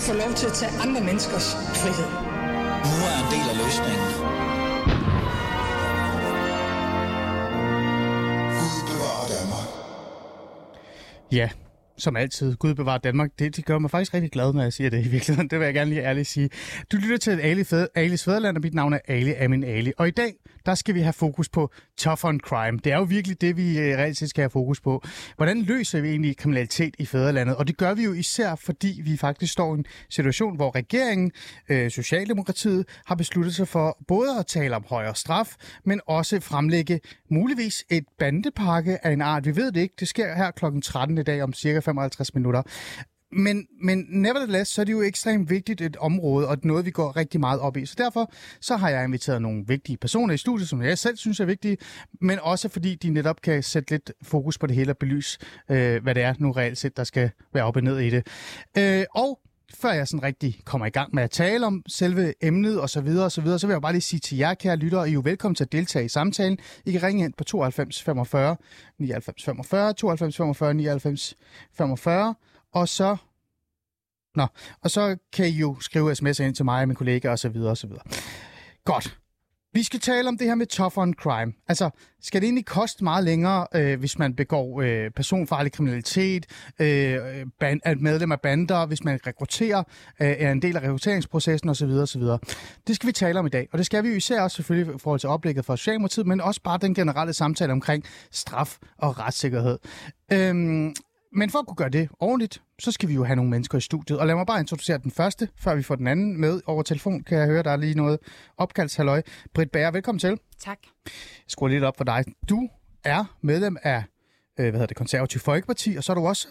ikke få lov til at tage andre menneskers frihed. Nu er en del af løsningen. Ja, som altid. Gud bevarer Danmark. Det, det gør mig faktisk rigtig glad, når jeg siger det i virkeligheden. Det vil jeg gerne lige ærligt sige. Du lytter til Ali, Fed, Alis Fæderland, og mit navn er Ali Amin Ali. Og i dag, der skal vi have fokus på tough on crime. Det er jo virkelig det, vi øh, reelt set skal have fokus på. Hvordan løser vi egentlig kriminalitet i fædrelandet? Og det gør vi jo især, fordi vi faktisk står i en situation, hvor regeringen, øh, Socialdemokratiet, har besluttet sig for både at tale om højere straf, men også fremlægge muligvis et bandepakke af en art. Vi ved det ikke. Det sker her kl. 13 i dag om cirka 55 minutter. Men, men nevertheless, så er det jo ekstremt vigtigt et område, og noget, vi går rigtig meget op i. Så derfor så har jeg inviteret nogle vigtige personer i studiet, som jeg selv synes er vigtige, men også fordi de netop kan sætte lidt fokus på det hele og belyse, øh, hvad det er nu reelt set, der skal være op og ned i det. Øh, og før jeg sådan rigtig kommer i gang med at tale om selve emnet og så videre og så videre, så vil jeg bare lige sige til jer, kære lyttere, I er jo velkommen til at deltage i samtalen. I kan ringe ind på 92 45 99 45, 92 45 99 45, og så Nå, og så kan I jo skrive sms'er ind til mig og min kollega og så videre og så videre. Godt. Vi skal tale om det her med tough on crime. Altså, skal det egentlig koste meget længere, øh, hvis man begår øh, personfarlig kriminalitet, øh, band, er medlem af bander, hvis man rekrutterer, øh, er en del af rekrutteringsprocessen osv. osv. Det skal vi tale om i dag, og det skal vi jo især også selvfølgelig i forhold til oplægget for Socialdemokratiet, men også bare den generelle samtale omkring straf og retssikkerhed. Øhm, men for at kunne gøre det ordentligt, så skal vi jo have nogle mennesker i studiet. Og lad mig bare introducere den første, før vi får den anden med over telefon. Kan jeg høre, der er lige noget opkaldshalløj. Britt Bager, velkommen til. Tak. Jeg skruer lidt op for dig. Du er medlem af øh, hvad hedder det, Konservative Folkeparti, og så er du også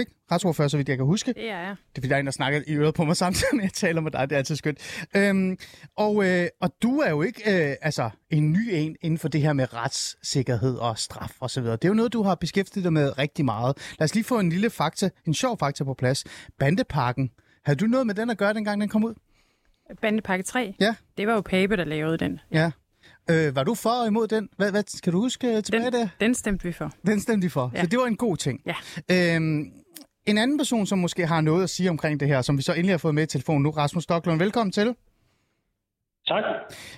ikke? Retsordfører, så vidt jeg kan huske. Det er jeg. Det er fordi, der er en, der snakker i øret på mig samtidig, når jeg taler med dig. Det er altid skønt. Øhm, og, øh, og du er jo ikke øh, altså, en ny en inden for det her med retssikkerhed og straf og så videre. Det er jo noget, du har beskæftiget dig med rigtig meget. Lad os lige få en lille fakta, en sjov fakta på plads. Bandeparken. Havde du noget med den at gøre, dengang den kom ud? Bandepakke 3? Ja. Det var jo Pape, der lavede den. Ja. Øh, var du for og imod den? Hvad, hvad kan du huske tilbage den, der? Den stemte vi for. Den stemte vi for. Ja. Så det var en god ting. Ja. Øhm, en anden person, som måske har noget at sige omkring det her, som vi så endelig har fået med i telefonen nu, Rasmus Stocklund, velkommen til. Tak.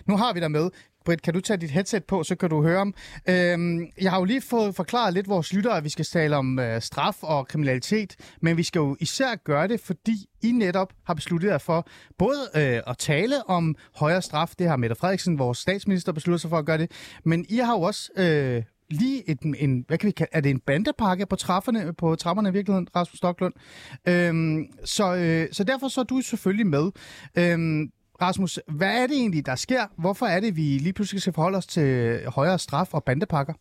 Nu har vi dig med. Britt, kan du tage dit headset på, så kan du høre om. Øhm, jeg har jo lige fået forklaret lidt vores lyttere, at vi skal tale om øh, straf og kriminalitet, men vi skal jo især gøre det, fordi I netop har besluttet jer for både øh, at tale om højere straf, det har Mette Frederiksen, vores statsminister, besluttet sig for at gøre det, men I har jo også øh, lige et, en, hvad kan vi kalde, er det en bandepakke på trapperne, på trapperne i virkeligheden, Rasmus Stocklund? Øhm, så, øh, så derfor så er du selvfølgelig med. Øhm, Rasmus, hvad er det egentlig, der sker? Hvorfor er det, vi lige pludselig skal forholde os til højere straf og bandepakker?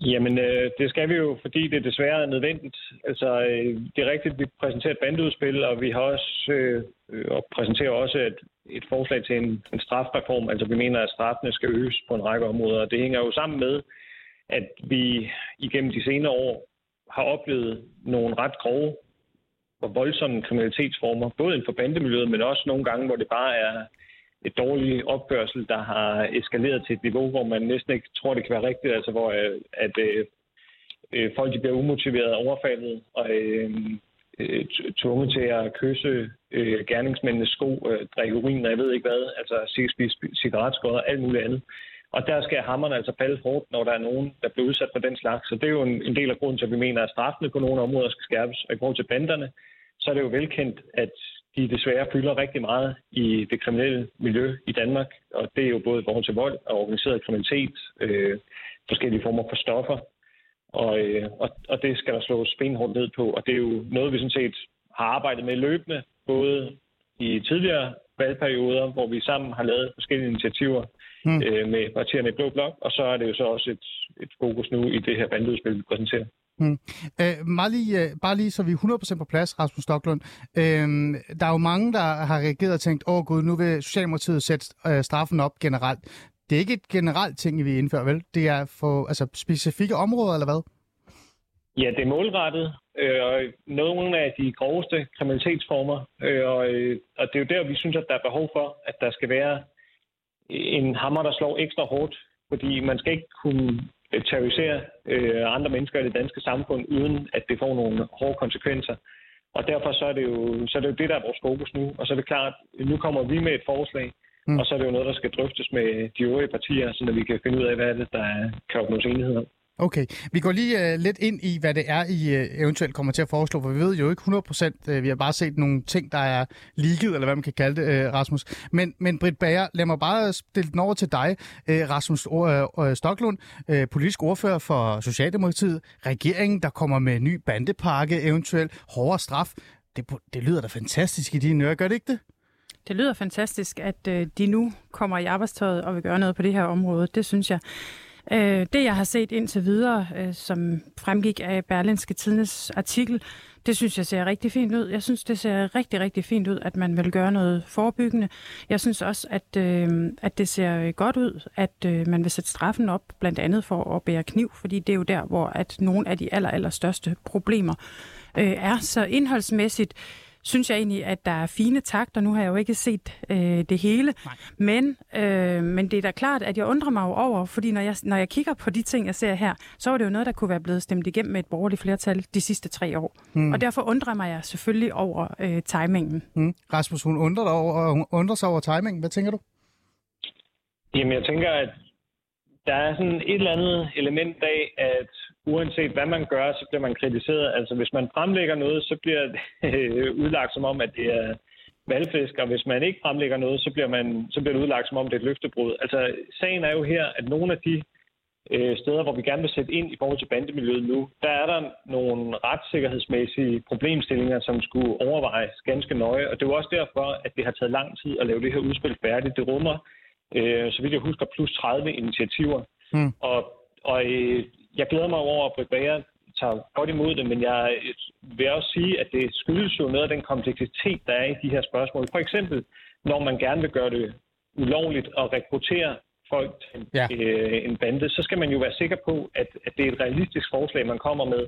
Jamen, øh, det skal vi jo, fordi det desværre er nødvendigt. Altså, øh, det er rigtigt, at vi præsenterer et bandeudspil, og vi har også øh, og præsenterer også et, et forslag til en, en strafreform. Altså, vi mener, at straffene skal øges på en række områder. Og det hænger jo sammen med, at vi igennem de senere år har oplevet nogle ret grove hvor voldsomme kriminalitetsformer, både inden for bandemiljøet, men også nogle gange, hvor det bare er et dårligt opgørsel, der har eskaleret til et niveau, hvor man næsten ikke tror, det kan være rigtigt, altså hvor øh, at, øh, øh folk de bliver umotiveret overfaldet og øh, øh tvunget til at kysse øh, gerningsmændenes sko, øh, drikke urin og jeg ved ikke hvad, altså cigaretskåder og alt muligt andet. Og der skal hammerne altså falde hårdt, når der er nogen, der bliver udsat for den slags. Så det er jo en, en del af grunden til, at vi mener, at straffene på nogle områder skal skærpes. Og i forhold til banderne, så er det jo velkendt, at de desværre fylder rigtig meget i det kriminelle miljø i Danmark. Og det er jo både i forhold til vold og organiseret kriminalitet, øh, forskellige former for stoffer. Og, øh, og, og det skal der slås benhårdt ned på. Og det er jo noget, vi sådan set har arbejdet med løbende, både i tidligere valgperioder, hvor vi sammen har lavet forskellige initiativer mm. øh, med partierne i Blå Blok, og så er det jo så også et, et fokus nu i det her bandudspil, vi præsenterer. Mm. Øh, meget lige, øh, bare lige så vi er 100% på plads, Rasmus Stocklund. Øh, der er jo mange, der har reageret og tænkt, åh oh, gud, nu vil Socialdemokratiet sætte øh, straffen op generelt. Det er ikke et generelt ting, vi indfører, vel? Det er for altså, specifikke områder, eller hvad? Ja, det er målrettet. Øh, nogle af de groveste kriminalitetsformer. Øh, og, øh, og det er jo der, vi synes, at der er behov for, at der skal være en hammer, der slår ekstra hårdt. Fordi man skal ikke kunne terrorisere øh, andre mennesker i det danske samfund, uden at det får nogle hårde konsekvenser. Og derfor så er, det jo, så er det jo det, der er vores fokus nu. Og så er det klart, nu kommer vi med et forslag, mm. og så er det jo noget, der skal drøftes med de øvrige partier, så vi kan finde ud af, hvad er det, der kan opnås enighed om. Okay, vi går lige uh, lidt ind i, hvad det er, I uh, eventuelt kommer til at foreslå, for vi ved jo ikke 100%, Uh, øh, vi har bare set nogle ting, der er ligget, eller hvad man kan kalde det, uh, Rasmus. Men, men Britt Bager, lad mig bare stille den over til dig, uh, Rasmus uh, Stoklund, uh, politisk ordfører for Socialdemokratiet. Regeringen, der kommer med en ny bandepakke, eventuelt hårdere straf. Det, det lyder da fantastisk i dine ører, gør det ikke det? Det lyder fantastisk, at øh, de nu kommer i arbejdstøjet og vil gøre noget på det her område. Det synes jeg. Øh, det, jeg har set indtil videre, øh, som fremgik af Berlinske Tidens artikel, det synes jeg ser rigtig fint ud. Jeg synes, det ser rigtig, rigtig fint ud, at man vil gøre noget forebyggende. Jeg synes også, at, øh, at det ser øh, godt ud, at øh, man vil sætte straffen op, blandt andet for at bære kniv, fordi det er jo der, hvor at nogle af de aller, aller største problemer øh, er. Så indholdsmæssigt synes jeg egentlig, at der er fine takter. Nu har jeg jo ikke set øh, det hele, men, øh, men det er da klart, at jeg undrer mig over, fordi når jeg, når jeg kigger på de ting, jeg ser her, så var det jo noget, der kunne være blevet stemt igennem med et borgerligt flertal de sidste tre år. Hmm. Og derfor undrer mig jeg selvfølgelig over øh, timingen. Hmm. Rasmus, hun undrer, dig over, hun undrer sig over timingen. Hvad tænker du? Jamen, jeg tænker, at der er sådan et eller andet element af, at uanset hvad man gør, så bliver man kritiseret. Altså hvis man fremlægger noget, så bliver det udlagt som om, at det er valgfisk, og hvis man ikke fremlægger noget, så bliver, man, så bliver det udlagt som om, det er et løftebrud. Altså sagen er jo her, at nogle af de øh, steder, hvor vi gerne vil sætte ind i forhold til bandemiljøet nu, der er der nogle retssikkerhedsmæssige problemstillinger, som skulle overvejes ganske nøje, og det er jo også derfor, at det har taget lang tid at lave det her udspil færdigt. Det rummer, øh, så vidt jeg husker, plus 30 initiativer. Mm. Og, og øh, jeg glæder mig over, at Britt Bager tager godt imod det, men jeg vil også sige, at det skyldes jo noget af den kompleksitet, der er i de her spørgsmål. For eksempel, når man gerne vil gøre det ulovligt at rekruttere folk til ja. øh, en bande, så skal man jo være sikker på, at, at det er et realistisk forslag, man kommer med,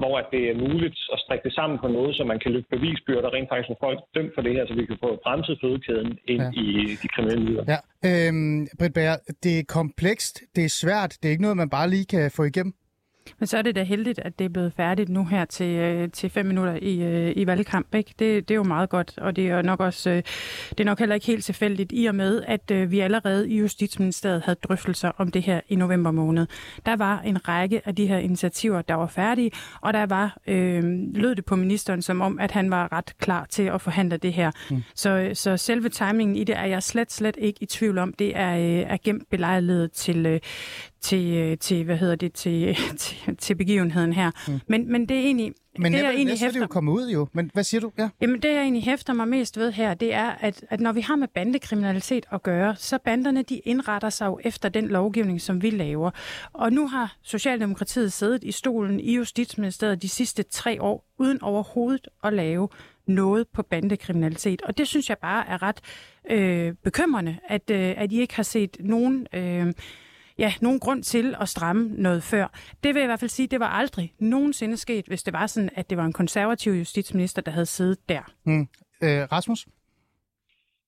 hvor at det er muligt at strikke det sammen på noget, så man kan løfte bevisbyrder rent faktisk få folk dømt for det her, så vi kan få bremset fødekæden ind ja. i de kriminelle lider. Ja. Øhm, Britt Bager, det er komplekst, det er svært, det er ikke noget, man bare lige kan få igennem? Men så er det da heldigt, at det er blevet færdigt nu her til, øh, til fem minutter i, øh, i valgkamp. Ikke? Det, det er jo meget godt, og det er nok også øh, det er nok heller ikke helt tilfældigt i og med, at vi allerede i Justitsministeriet havde drøftelser om det her i november måned. Der var en række af de her initiativer, der var færdige, og der var øh, lød det på ministeren som om, at han var ret klar til at forhandle det her. Mm. Så, så selve timingen i det er jeg slet, slet ikke i tvivl om. Det er, er gemt belejlighed til, til, øh, til hvad hedder det, til, til, til begivenheden her. Mm. Men, men det er egentlig... Men det, jeg egentlig hæfter... det jo komme ud jo. Men hvad siger du? Ja. Jamen det, jeg egentlig hæfter mig mest ved her, det er, at, at når vi har med bandekriminalitet at gøre, så banderne de indretter sig jo efter den lovgivning, som vi laver. Og nu har Socialdemokratiet siddet i stolen i Justitsministeriet de sidste tre år, uden overhovedet at lave noget på bandekriminalitet. Og det synes jeg bare er ret øh, bekymrende, at, øh, at I ikke har set nogen... Øh, ja, nogen grund til at stramme noget før. Det vil jeg i hvert fald sige, det var aldrig nogensinde sket, hvis det var sådan, at det var en konservativ justitsminister, der havde siddet der. Mm. Øh, Rasmus?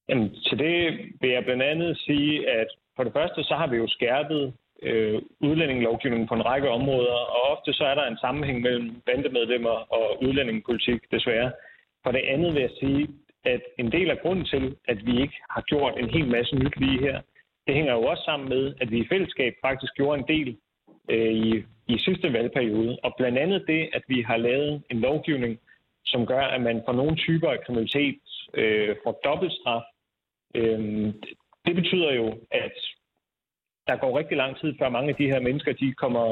Jamen, til det vil jeg blandt andet sige, at for det første, så har vi jo skærpet øh, udlændingelovgivningen på en række områder, og ofte så er der en sammenhæng mellem bandemedlemmer og udlændingepolitik, desværre. For det andet vil jeg sige, at en del af grunden til, at vi ikke har gjort en hel masse nyt lige her, det hænger jo også sammen med, at vi i fællesskab faktisk gjorde en del øh, i, i sidste valgperiode. Og blandt andet det, at vi har lavet en lovgivning, som gør, at man for nogle typer af kriminalitet øh, får dobbeltstraf. Øh, det betyder jo, at der går rigtig lang tid, før mange af de her mennesker de kommer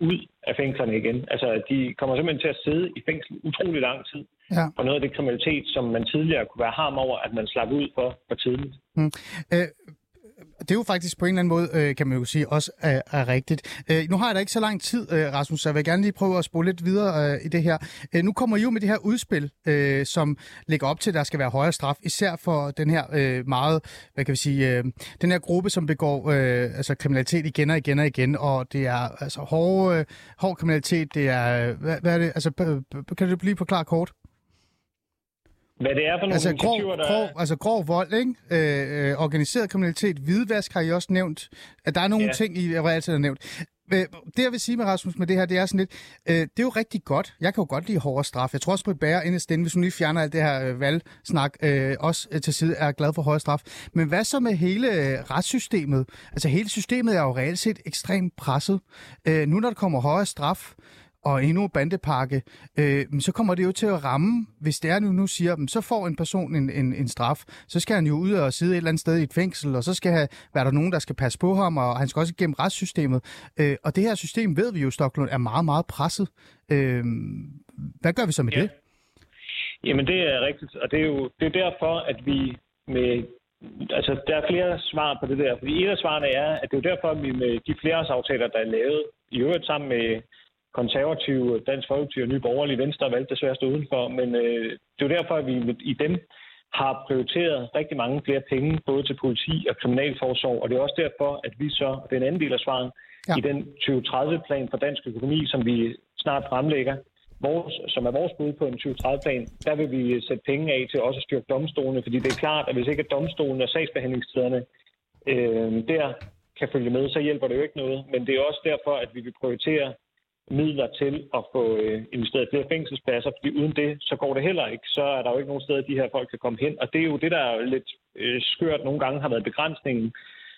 ud af fængslerne igen. Altså, de kommer simpelthen til at sidde i fængsel utrolig lang tid ja. for noget af det kriminalitet, som man tidligere kunne være harm over, at man slap ud for for tidligt. Mm. Øh, det er jo faktisk på en eller anden måde, øh, kan man jo sige, også er, er rigtigt. Øh, nu har jeg da ikke så lang tid, øh, Rasmus, så jeg vil gerne lige prøve at spole lidt videre øh, i det her. Øh, nu kommer I jo med det her udspil, øh, som lægger op til, at der skal være højere straf, især for den her øh, meget, hvad kan vi sige, øh, den her gruppe, som begår øh, altså kriminalitet igen og igen og igen, og det er altså hård, øh, hård kriminalitet, det er, øh, hvad, hvad er det, altså, kan du lige forklare kort? Hvad det er for nogle altså, grov, der... grov, altså grov vold, ikke? Øh, øh, organiseret kriminalitet, hvidvask har I også nævnt. At der er nogle ja. ting, I altid har nævnt. Øh, det, jeg vil sige med Rasmus med det her, det er sådan lidt, øh, det er jo rigtig godt. Jeg kan jo godt lide hårdere straf. Jeg tror også, på Bære inderst inde, hvis hun lige fjerner alt det her øh, valgsnak, øh, også øh, til side, er glad for hårdere straf. Men hvad så med hele øh, retssystemet? Altså hele systemet er jo reelt set ekstremt presset. Øh, nu når der kommer højere straf, og endnu bandepakke, øh, så kommer det jo til at ramme, hvis det er nu, nu siger, så får en person en, en, en straf, så skal han jo ud og sidde et eller andet sted i et fængsel, og så skal have, være der nogen, der skal passe på ham, og han skal også igennem retssystemet. Øh, og det her system, ved vi jo, Stoklund, er meget, meget presset. Øh, hvad gør vi så med ja. det? Jamen, det er rigtigt, og det er jo det er derfor, at vi med Altså, der er flere svar på det der. Fordi et af svarene er, at det er jo derfor, at vi med de flereårsaftaler, der er lavet, i øvrigt sammen med konservative, Dansk Folkeparti og Nye Borgerlige Venstre valgte desværre at stå udenfor. Men øh, det er jo derfor, at vi i dem har prioriteret rigtig mange flere penge, både til politi og kriminalforsorg. Og det er også derfor, at vi så, den anden del af svaret, ja. i den 2030-plan for dansk økonomi, som vi snart fremlægger, vores, som er vores bud på en 2030-plan, der vil vi sætte penge af til også at styrke domstolene, fordi det er klart, at hvis ikke domstolene og sagsbehandlingstiderne øh, der kan følge med, så hjælper det jo ikke noget. Men det er også derfor, at vi vil prioritere midler til at få øh, investeret flere fængselspladser, fordi uden det, så går det heller ikke. Så er der jo ikke nogen steder, de her folk kan komme hen. Og det er jo det, der er lidt øh, skørt nogle gange har været begrænsningen.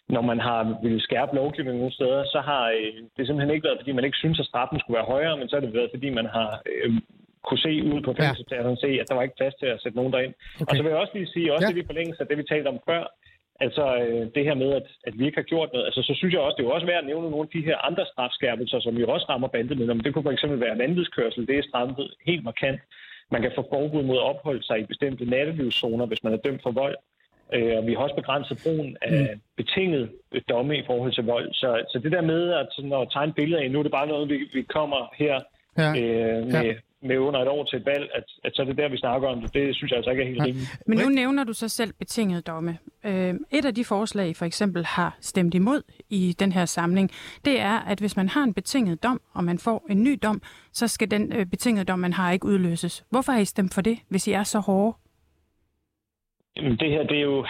Når man har ville skærpe lovgivningen nogle steder, så har øh, det simpelthen ikke været, fordi man ikke synes, at straffen skulle være højere, men så har det været, fordi man har øh, kunne se ud på fængselspladserne, ja. se, at der var ikke plads til at sætte nogen derind. Okay. Og så vil jeg også lige sige, også ja. vi forlængelse af det, vi talte om før, Altså øh, det her med, at, at vi ikke har gjort noget. Altså så synes jeg også, det er jo også værd at nævne nogle af de her andre strafskærpelser, som jo også rammer bandemedlemmer. Det kunne for eksempel være vanvidskørsel. Det er strammet helt markant. Man kan få forbud mod at opholde sig i bestemte nattelivszoner, hvis man er dømt for vold. Øh, og vi har også begrænset brugen af mm. betinget domme i forhold til vold. Så, så det der med at, sådan, at tegne billeder af, nu er det bare noget, vi, vi kommer her ja. øh, med, ja med under et år til et valg, at, at så er det der, vi snakker om det. Det synes jeg altså ikke er helt rimeligt. Men nu nævner du så selv betinget domme. Øh, et af de forslag, for eksempel har stemt imod i den her samling, det er, at hvis man har en betinget dom, og man får en ny dom, så skal den øh, betingede dom, man har, ikke udløses. Hvorfor har I stemt for det, hvis I er så hårde? Jamen, det her, det er jo,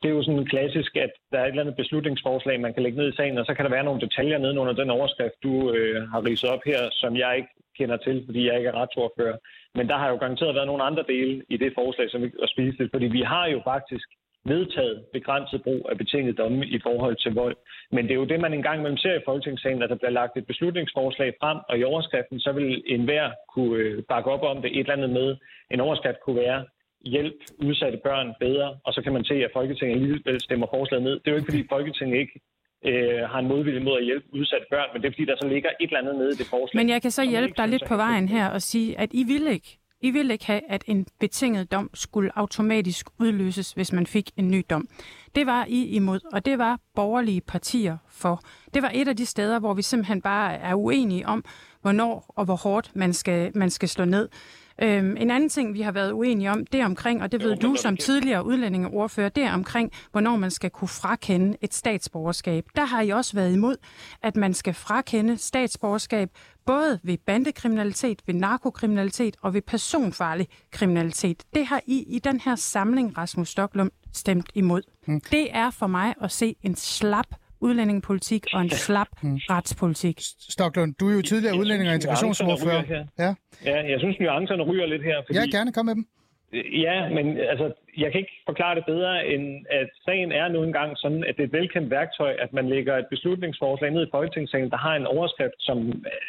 det er jo sådan klassisk, at der er et eller andet beslutningsforslag, man kan lægge ned i sagen, og så kan der være nogle detaljer nede under den overskrift, du øh, har ridset op her, som jeg ikke kender til, fordi jeg ikke er retsordfører. Men der har jo garanteret været nogle andre dele i det forslag, som vi er spise fordi vi har jo faktisk vedtaget begrænset brug af betinget domme i forhold til vold. Men det er jo det, man engang mellem ser i Folketingssalen, at der bliver lagt et beslutningsforslag frem, og i overskriften så vil enhver kunne øh, bakke op om det. Et eller andet med en overskrift kunne være, hjælp udsatte børn bedre, og så kan man se, at Folketinget alligevel øh, stemmer forslaget ned. Det er jo ikke, fordi Folketinget ikke øh, har en modvilje mod at hjælpe udsatte børn, men det er fordi, der så ligger et eller andet nede i det forslag. Men jeg kan så hjælpe dig lidt på vejen her og sige, at I vil ikke I vil ikke have, at en betinget dom skulle automatisk udløses, hvis man fik en ny dom. Det var I imod, og det var borgerlige partier for. Det var et af de steder, hvor vi simpelthen bare er uenige om, hvornår og hvor hårdt man skal, man skal slå ned. Øhm, en anden ting, vi har været uenige om, det er omkring, og det ved du som tidligere udlændingeordfører, det er omkring, hvornår man skal kunne frakende et statsborgerskab. Der har I også været imod, at man skal frakende statsborgerskab både ved bandekriminalitet, ved narkokriminalitet og ved personfarlig kriminalitet. Det har I i den her samling, Rasmus Stoklum, stemt imod. Hmm. Det er for mig at se en slap udlændingepolitik og en slap mm. retspolitik. Stoklund, du er jo tidligere udlænding- og integrationsordfører. Ja. ja, jeg synes, nuancerne ryger lidt her. Fordi... Ja, gerne, kom med dem. Ja, men altså, jeg kan ikke forklare det bedre, end at sagen er nu engang sådan, at det er et velkendt værktøj, at man lægger et beslutningsforslag ned i Folketingssalen, der har en overskrift, som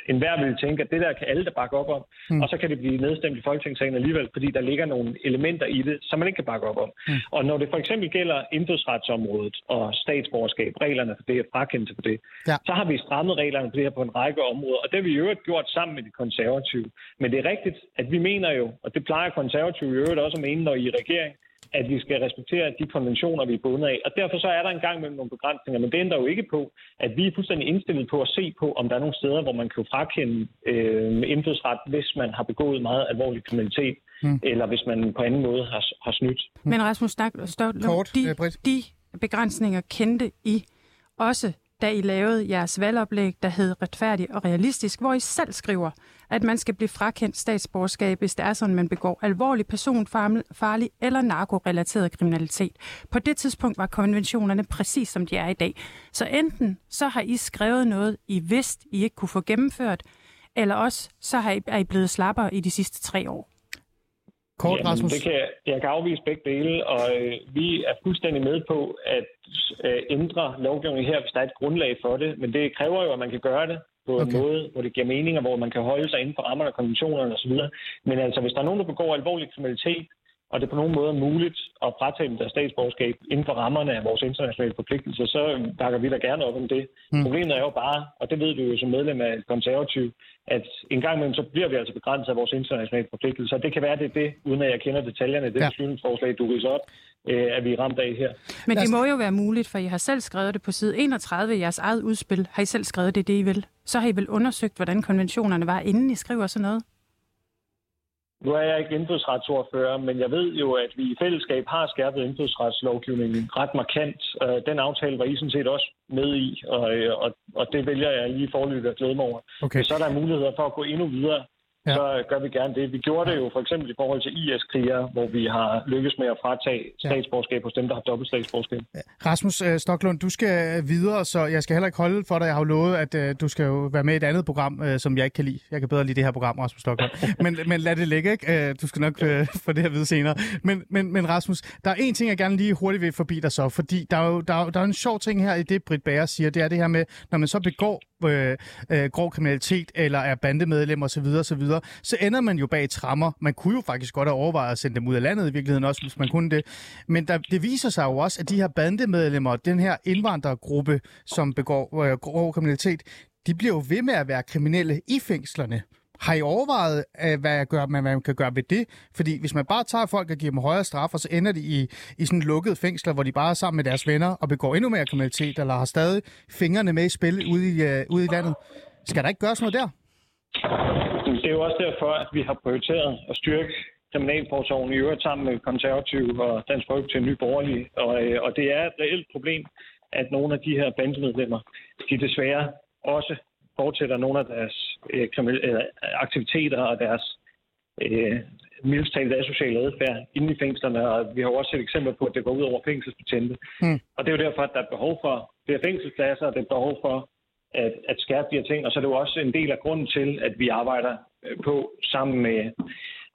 enhver vil tænke, at det der kan alle der bakke op om. Mm. Og så kan det blive nedstemt i Folketingssalen alligevel, fordi der ligger nogle elementer i det, som man ikke kan bakke op om. Mm. Og når det for eksempel gælder indfødsretsområdet og statsborgerskab, reglerne for det, frakendelse for det, ja. så har vi strammet reglerne for det her på en række områder, og det har vi i øvrigt gjort sammen med de konservative. Men det er rigtigt, at vi mener jo, og det plejer konservative i øvrigt også at mene, når I er regering, at vi skal respektere de konventioner, vi er bundet af. Og derfor så er der en gang med nogle begrænsninger, men det ændrer jo ikke på, at vi er fuldstændig indstillet på at se på, om der er nogle steder, hvor man kan frakende øh, indfødsret, hvis man har begået meget alvorlig kriminalitet, mm. eller hvis man på anden måde har, har snydt. Men Rasmus Stak, de, de begrænsninger kendte I også da I lavede jeres valgoplæg, der hed Retfærdig og Realistisk, hvor I selv skriver, at man skal blive frakendt statsborgerskab, hvis det er sådan, man begår alvorlig personfarlig eller narkorelateret kriminalitet. På det tidspunkt var konventionerne præcis som de er i dag. Så enten så har I skrevet noget, I vidste, I ikke kunne få gennemført, eller også så har I, er I blevet slappere i de sidste tre år. Kort, Jamen, Rasmus. Det kan, jeg- jeg kan afvise begge dele, og øh, vi er fuldstændig med på at øh, ændre lovgivningen her, hvis der er et grundlag for det. Men det kræver jo, at man kan gøre det på en Okay. måde, hvor det giver mening, og hvor man kan holde sig inden for rammerne af konventionerne osv. Men altså, hvis der er nogen, der begår alvorlig kriminalitet, og det på nogen måde er muligt at fratage dem deres statsborgerskab inden for rammerne af vores internationale forpligtelser, så bakker vi da gerne op om det. Mm. Problemet er jo bare, og det ved du jo som medlem af konservativ, at en gang imellem så bliver vi altså begrænset af vores internationale forpligtelser. Det kan være, det er det, uden at jeg kender detaljerne, det Ja. beslutningsforslag, du ridser op, øh, at vi er ramt af her. Men det må jo være muligt, for I har selv skrevet det på side 31 i jeres eget udspil. Har I selv skrevet det, det I vil? Så har I vel undersøgt, hvordan konventionerne var, inden I skriver sådan noget? Nu er jeg ikke indfødsretsordfører, men jeg ved jo, at vi i fællesskab har skærpet indfødsretslovgivningen ret markant. Øh, Den aftale var I sådan set også med i, og, øh, og, og det vælger jeg lige forløbet at glæde mig over. Okay. Så der er muligheder for at gå endnu videre, Ja. så gør vi gerne det. Vi gjorde det jo for eksempel i forhold til IS-krigere, hvor vi har lykkes med at fratage statsborgerskab hos dem, der har dobbelt statsborgerskab. Rasmus øh, Stoklund, du skal videre, så jeg skal heller ikke holde for dig. Jeg har jo lovet, at øh, du skal jo være med i et andet program, øh, som jeg ikke kan lide. Jeg kan bedre lide det her program, Rasmus Stoklund. men, men lad det ligge, ikke? Øh, du skal nok øh, få det her at vide senere. Men, men, men Rasmus, der er en ting, jeg gerne lige hurtigt vil forbi dig så, fordi der er jo der er, der er en sjov ting her i det, Britt Bager siger, det er det her med, når man så begår øh, øh, grov kriminalitet, eller er bandemedlem osv., så, videre, så, videre, så ender man jo bag trammer. Man kunne jo faktisk godt have overvejet at sende dem ud af landet i virkeligheden også, hvis man kunne det. Men der, det viser sig jo også, at de her bandemedlemmer, den her indvandrergruppe, som begår øh, grov kriminalitet, de bliver jo ved med at være kriminelle i fængslerne. Har I overvejet, øh, hvad, jeg gør, hvad man kan gøre ved det? Fordi hvis man bare tager folk og giver dem højere straf, og så ender de i, i sådan lukkede fængsler, hvor de bare er sammen med deres venner og begår endnu mere kriminalitet, eller har stadig fingrene med i spil ude i, øh, ude i landet. Skal der ikke gøres noget der? Det er jo også derfor, at vi har prioriteret at styrke kriminalforsorgen i øvrigt sammen med konservative og Dansk Folkeparti til Nye Borgerlige. Og, øh, og det er et reelt problem, at nogle af de her bandemedlemmer, de desværre også fortsætter nogle af deres aktiviteter og deres øh, mildest talt asociale adfærd inde i fængslerne, og vi har jo også set eksempler på, at det går ud over fængselsbetjente. Mm. Og det er jo derfor, at der er behov for flere fængselspladser, og det er behov for at, at skærpe de her ting, og så er det jo også en del af grunden til, at vi arbejder øh, på sammen med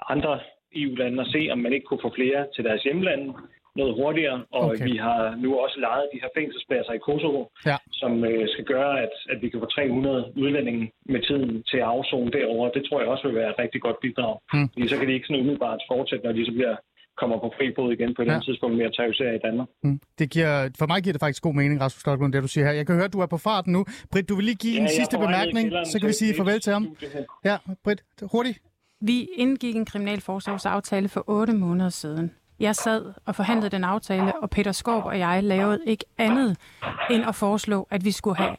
andre EU-lande at se, om man ikke kunne få flere til deres hjemlande noget hurtigere, og Okay. vi har nu også lejet de her fængselspladser i Kosovo, Ja. som øh, skal gøre, at, at vi kan få 300 udlændinge med tiden til at afzone derovre. Det tror jeg også vil være et rigtig godt bidrag. Mm. Fordi så kan de ikke sådan umiddelbart fortsætte, når de så bliver kommer på fri fod igen på et Ja. andet tidspunkt med at terrorisere i Danmark. Mm. Det giver, for mig giver det faktisk god mening, Rasmus Stoklund, det du siger her. Jeg kan høre, at du er på farten nu. Britt, du vil lige give Ja, en sidste bemærkning, så kan vi sige farvel til ham. Ja, Britt, hurtigt. Vi indgik en kriminalforsorgsaftale for otte måneder siden. Jeg sad og forhandlede den aftale, og Peter Skorp og jeg lavede ikke andet end at foreslå, at vi skulle have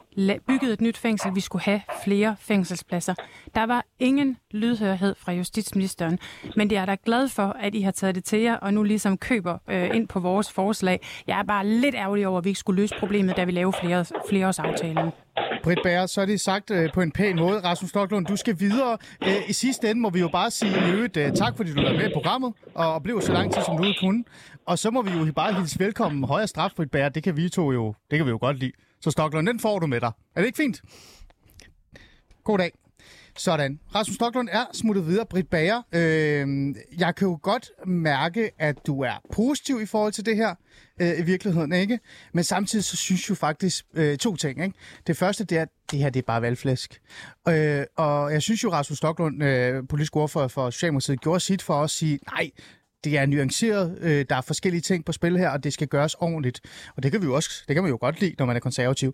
bygget et nyt fængsel, vi skulle have flere fængselspladser. Der var ingen lydhørhed fra justitsministeren, men det er da glad for, at I har taget det til jer, og nu ligesom køber øh, ind på vores forslag. Jeg er bare lidt ærgerlig over, at vi ikke skulle løse problemet, da vi lavede flere, flereårsaftalen. Britt Bager, så er det sagt øh, på en pæn måde. Rasmus Stoklund, du skal videre. Øh, I sidste ende må vi jo bare sige i øvrigt øh, tak, fordi du var med i programmet, og, og blev så lang tid, som du kunne. Og så må vi jo bare hilse velkommen højere straf, Britt Bager. Det kan vi to jo, det kan vi jo godt lide. Så Stoklund, den får du med dig. Er det ikke fint? God dag. Sådan. Rasmus Stoklund er smuttet videre. Britt Bager, øh, jeg kan jo godt mærke, at du er positiv i forhold til det her, øh, i virkeligheden, ikke? Men samtidig så synes jeg faktisk øh, to ting, ikke? Det første, det er, at det her det er bare valgflæsk. Øh, og jeg synes jo, Rasmus Stoklund, øh, politisk ordfører for Socialdemokratiet, gjorde sit for at sige, nej, det er nuanceret, øh, der er forskellige ting på spil her, og det skal gøres ordentligt. Og det kan vi jo også, det kan man jo godt lide, når man er konservativ.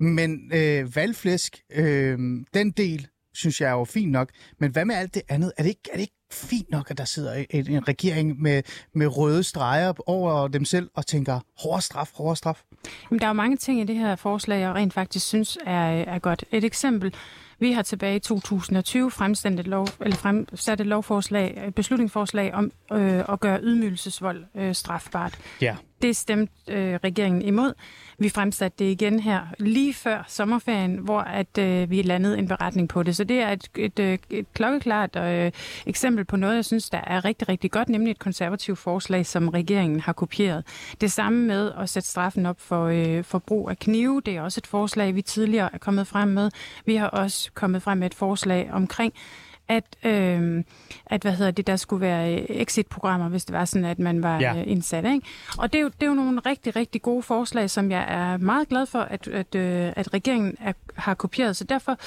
Men øh, valgflæsk, øh, den del, synes jeg er jo fint nok. Men hvad med alt det andet? Er det ikke, er det ikke fint nok, at der sidder en, en regering med, med røde streger over dem selv og tænker, hårdere straf, hårdere straf? Jamen, der er jo mange ting i det her forslag, jeg rent faktisk synes er, er godt. Et eksempel. Vi har tilbage i 2020 fremsat et, lov, eller fremsat et lovforslag, et beslutningsforslag om øh, at gøre ydmygelsesvold øh, strafbart. Ja. Det stemte øh, regeringen imod. Vi fremsatte det igen her lige før sommerferien, hvor at øh, vi landede en beretning på det. Så det er et, et, øh, et, klokkeklart øh, eksempel på noget, jeg synes, der er rigtig, rigtig godt, nemlig et konservativt forslag, som regeringen har kopieret. Det samme med at sætte straffen op for, øh, for brug af knive. Det er også et forslag, vi tidligere er kommet frem med. Vi har også kommet frem med et forslag omkring at, øh, at hvad hedder det, der skulle være øh, exit-programmer, hvis det var sådan, at man var ja. øh, indsat. Ikke? Og det er, jo, det er jo nogle rigtig, rigtig gode forslag, som jeg er meget glad for, at, at, øh, at regeringen er, har kopieret. Så derfor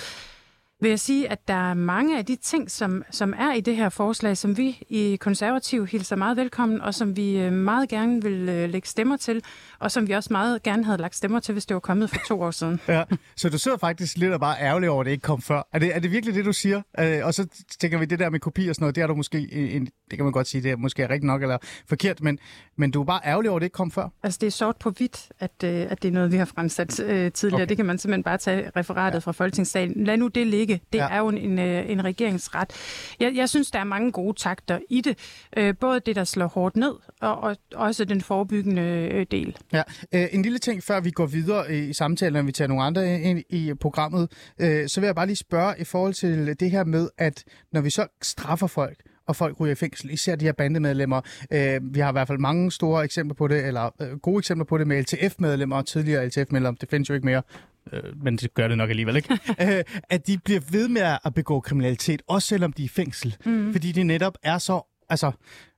vil jeg sige, at der er mange af de ting, som, som er i det her forslag, som vi i konservativ hilser meget velkommen, og som vi meget gerne vil lægge stemmer til, og som vi også meget gerne havde lagt stemmer til, hvis det var kommet for to år siden. Ja, så du sidder faktisk lidt og bare ærgerlig over, at det ikke kom før. Er det, er det virkelig det, du siger? Øh, og så tænker vi, det der med kopi og sådan noget, det er du måske, en, det kan man godt sige, det er måske rigtigt nok eller forkert, men, men du er bare ærgerlig over, at det ikke kom før? Altså det er sort på hvidt, at, at det er noget, vi har fremsat øh, tidligere. Okay. Det kan man simpelthen bare tage referatet ja. fra Folketingssalen. Lad nu det ligge. Det ja. er jo en, en, en regeringsret. Jeg, jeg synes, der er mange gode takter i det. Øh, både det, der slår hårdt ned, og, og også den forebyggende øh, del. Ja, øh, en lille ting, før vi går videre i samtalen, når vi tager nogle andre ind i programmet, øh, så vil jeg bare lige spørge i forhold til det her med, at når vi så straffer folk, og folk ryger i fængsel, især de her bandemedlemmer. Øh, vi har i hvert fald mange store eksempler på det, eller øh, gode eksempler på det med LTF-medlemmer og tidligere LTF-medlemmer. Det findes jo ikke mere, øh, men det gør det nok alligevel ikke, øh, at de bliver ved med at begå kriminalitet, også selvom de er i fængsel. Mm. Fordi de netop er så, altså,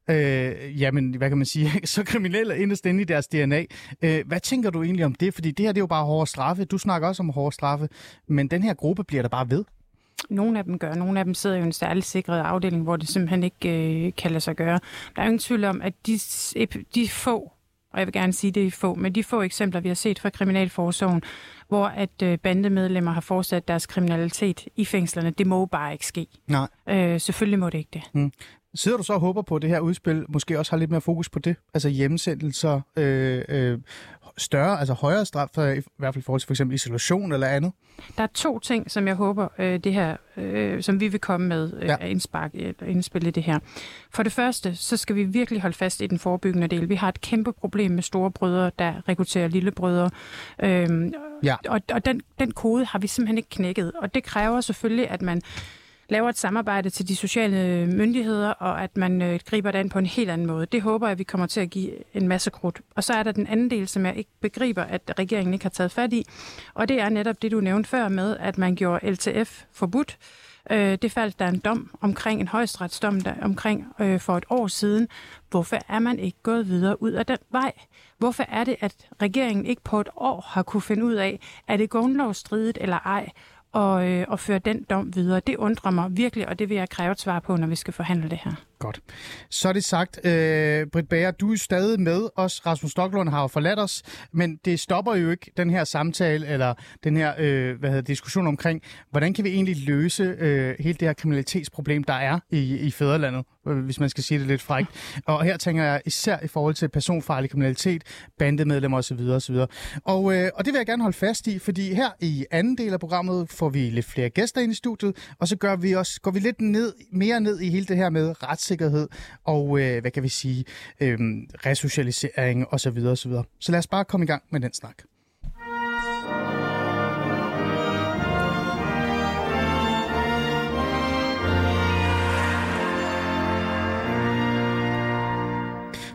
øh, jamen, hvad kan man sige, så kriminelle inderst inde i deres DNA. Øh, hvad tænker du egentlig om det? Fordi det her, det er jo bare hårde straffe. Du snakker også om hårde straffe, men den her gruppe bliver der bare ved. Nogle af dem gør. Nogle af dem sidder jo i en særlig sikret afdeling, hvor det simpelthen ikke øh, kan lade sig gøre. Der er jo ingen tvivl om, at de, de få, og jeg vil gerne sige det er få, men de få eksempler, vi har set fra Kriminalforsorgen, hvor at øh, bandemedlemmer har fortsat deres kriminalitet i fængslerne, det må bare ikke ske. Nej. Øh, selvfølgelig må det ikke det. Mm. Sidder du så og håber på, at det her udspil måske også har lidt mere fokus på det? Altså hjemsendelser, øh, øh, større, altså højere straf, for, i hvert fald i forhold til for eksempel isolation eller andet? Der er to ting, som jeg håber, øh, det her, øh, som vi vil komme med øh, ja. indspark, eller indspil i det her. For det første, så skal vi virkelig holde fast i den forebyggende del. Vi har et kæmpe problem med store brødre, der rekrutterer lille brødre. Øh, ja. Og, og den, den kode har vi simpelthen ikke knækket. Og det kræver selvfølgelig, at man laver et samarbejde til de sociale øh, myndigheder, og at man øh, griber det an på en helt anden måde. Det håber jeg, vi kommer til at give en masse krudt. Og så er der den anden del, som jeg ikke begriber, at regeringen ikke har taget fat i, og det er netop det, du nævnte før med, at man gjorde LTF forbudt. Øh, det faldt der en dom omkring, en højesteretsdom der, omkring øh, for et år siden. Hvorfor er man ikke gået videre ud af den vej? Hvorfor er det, at regeringen ikke på et år har kunne finde ud af, er det grundlovsstridigt eller ej? Og, øh, og føre den dom videre. Det undrer mig virkelig, og det vil jeg kræve et svar på, når vi skal forhandle det her. Godt. Så er det sagt. Øh, Britt Bager, du er stadig med os. Rasmus Stocklund har jo forladt os, men det stopper jo ikke den her samtale, eller den her øh, hvad hedder, diskussion omkring, hvordan kan vi egentlig løse øh, hele det her kriminalitetsproblem, der er i, i fædrelandet, øh, hvis man skal sige det lidt frækt. Og her tænker jeg især i forhold til personfarlig kriminalitet, bandemedlemmer osv. osv. Og, øh, og det vil jeg gerne holde fast i, fordi her i anden del af programmet får vi lidt flere gæster ind i studiet, og så gør vi også, går vi lidt ned, mere ned i hele det her med rets retssikkerhed og, øh, hvad kan vi sige, øh, resocialisering osv. osv. Så lad os bare komme i gang med den snak.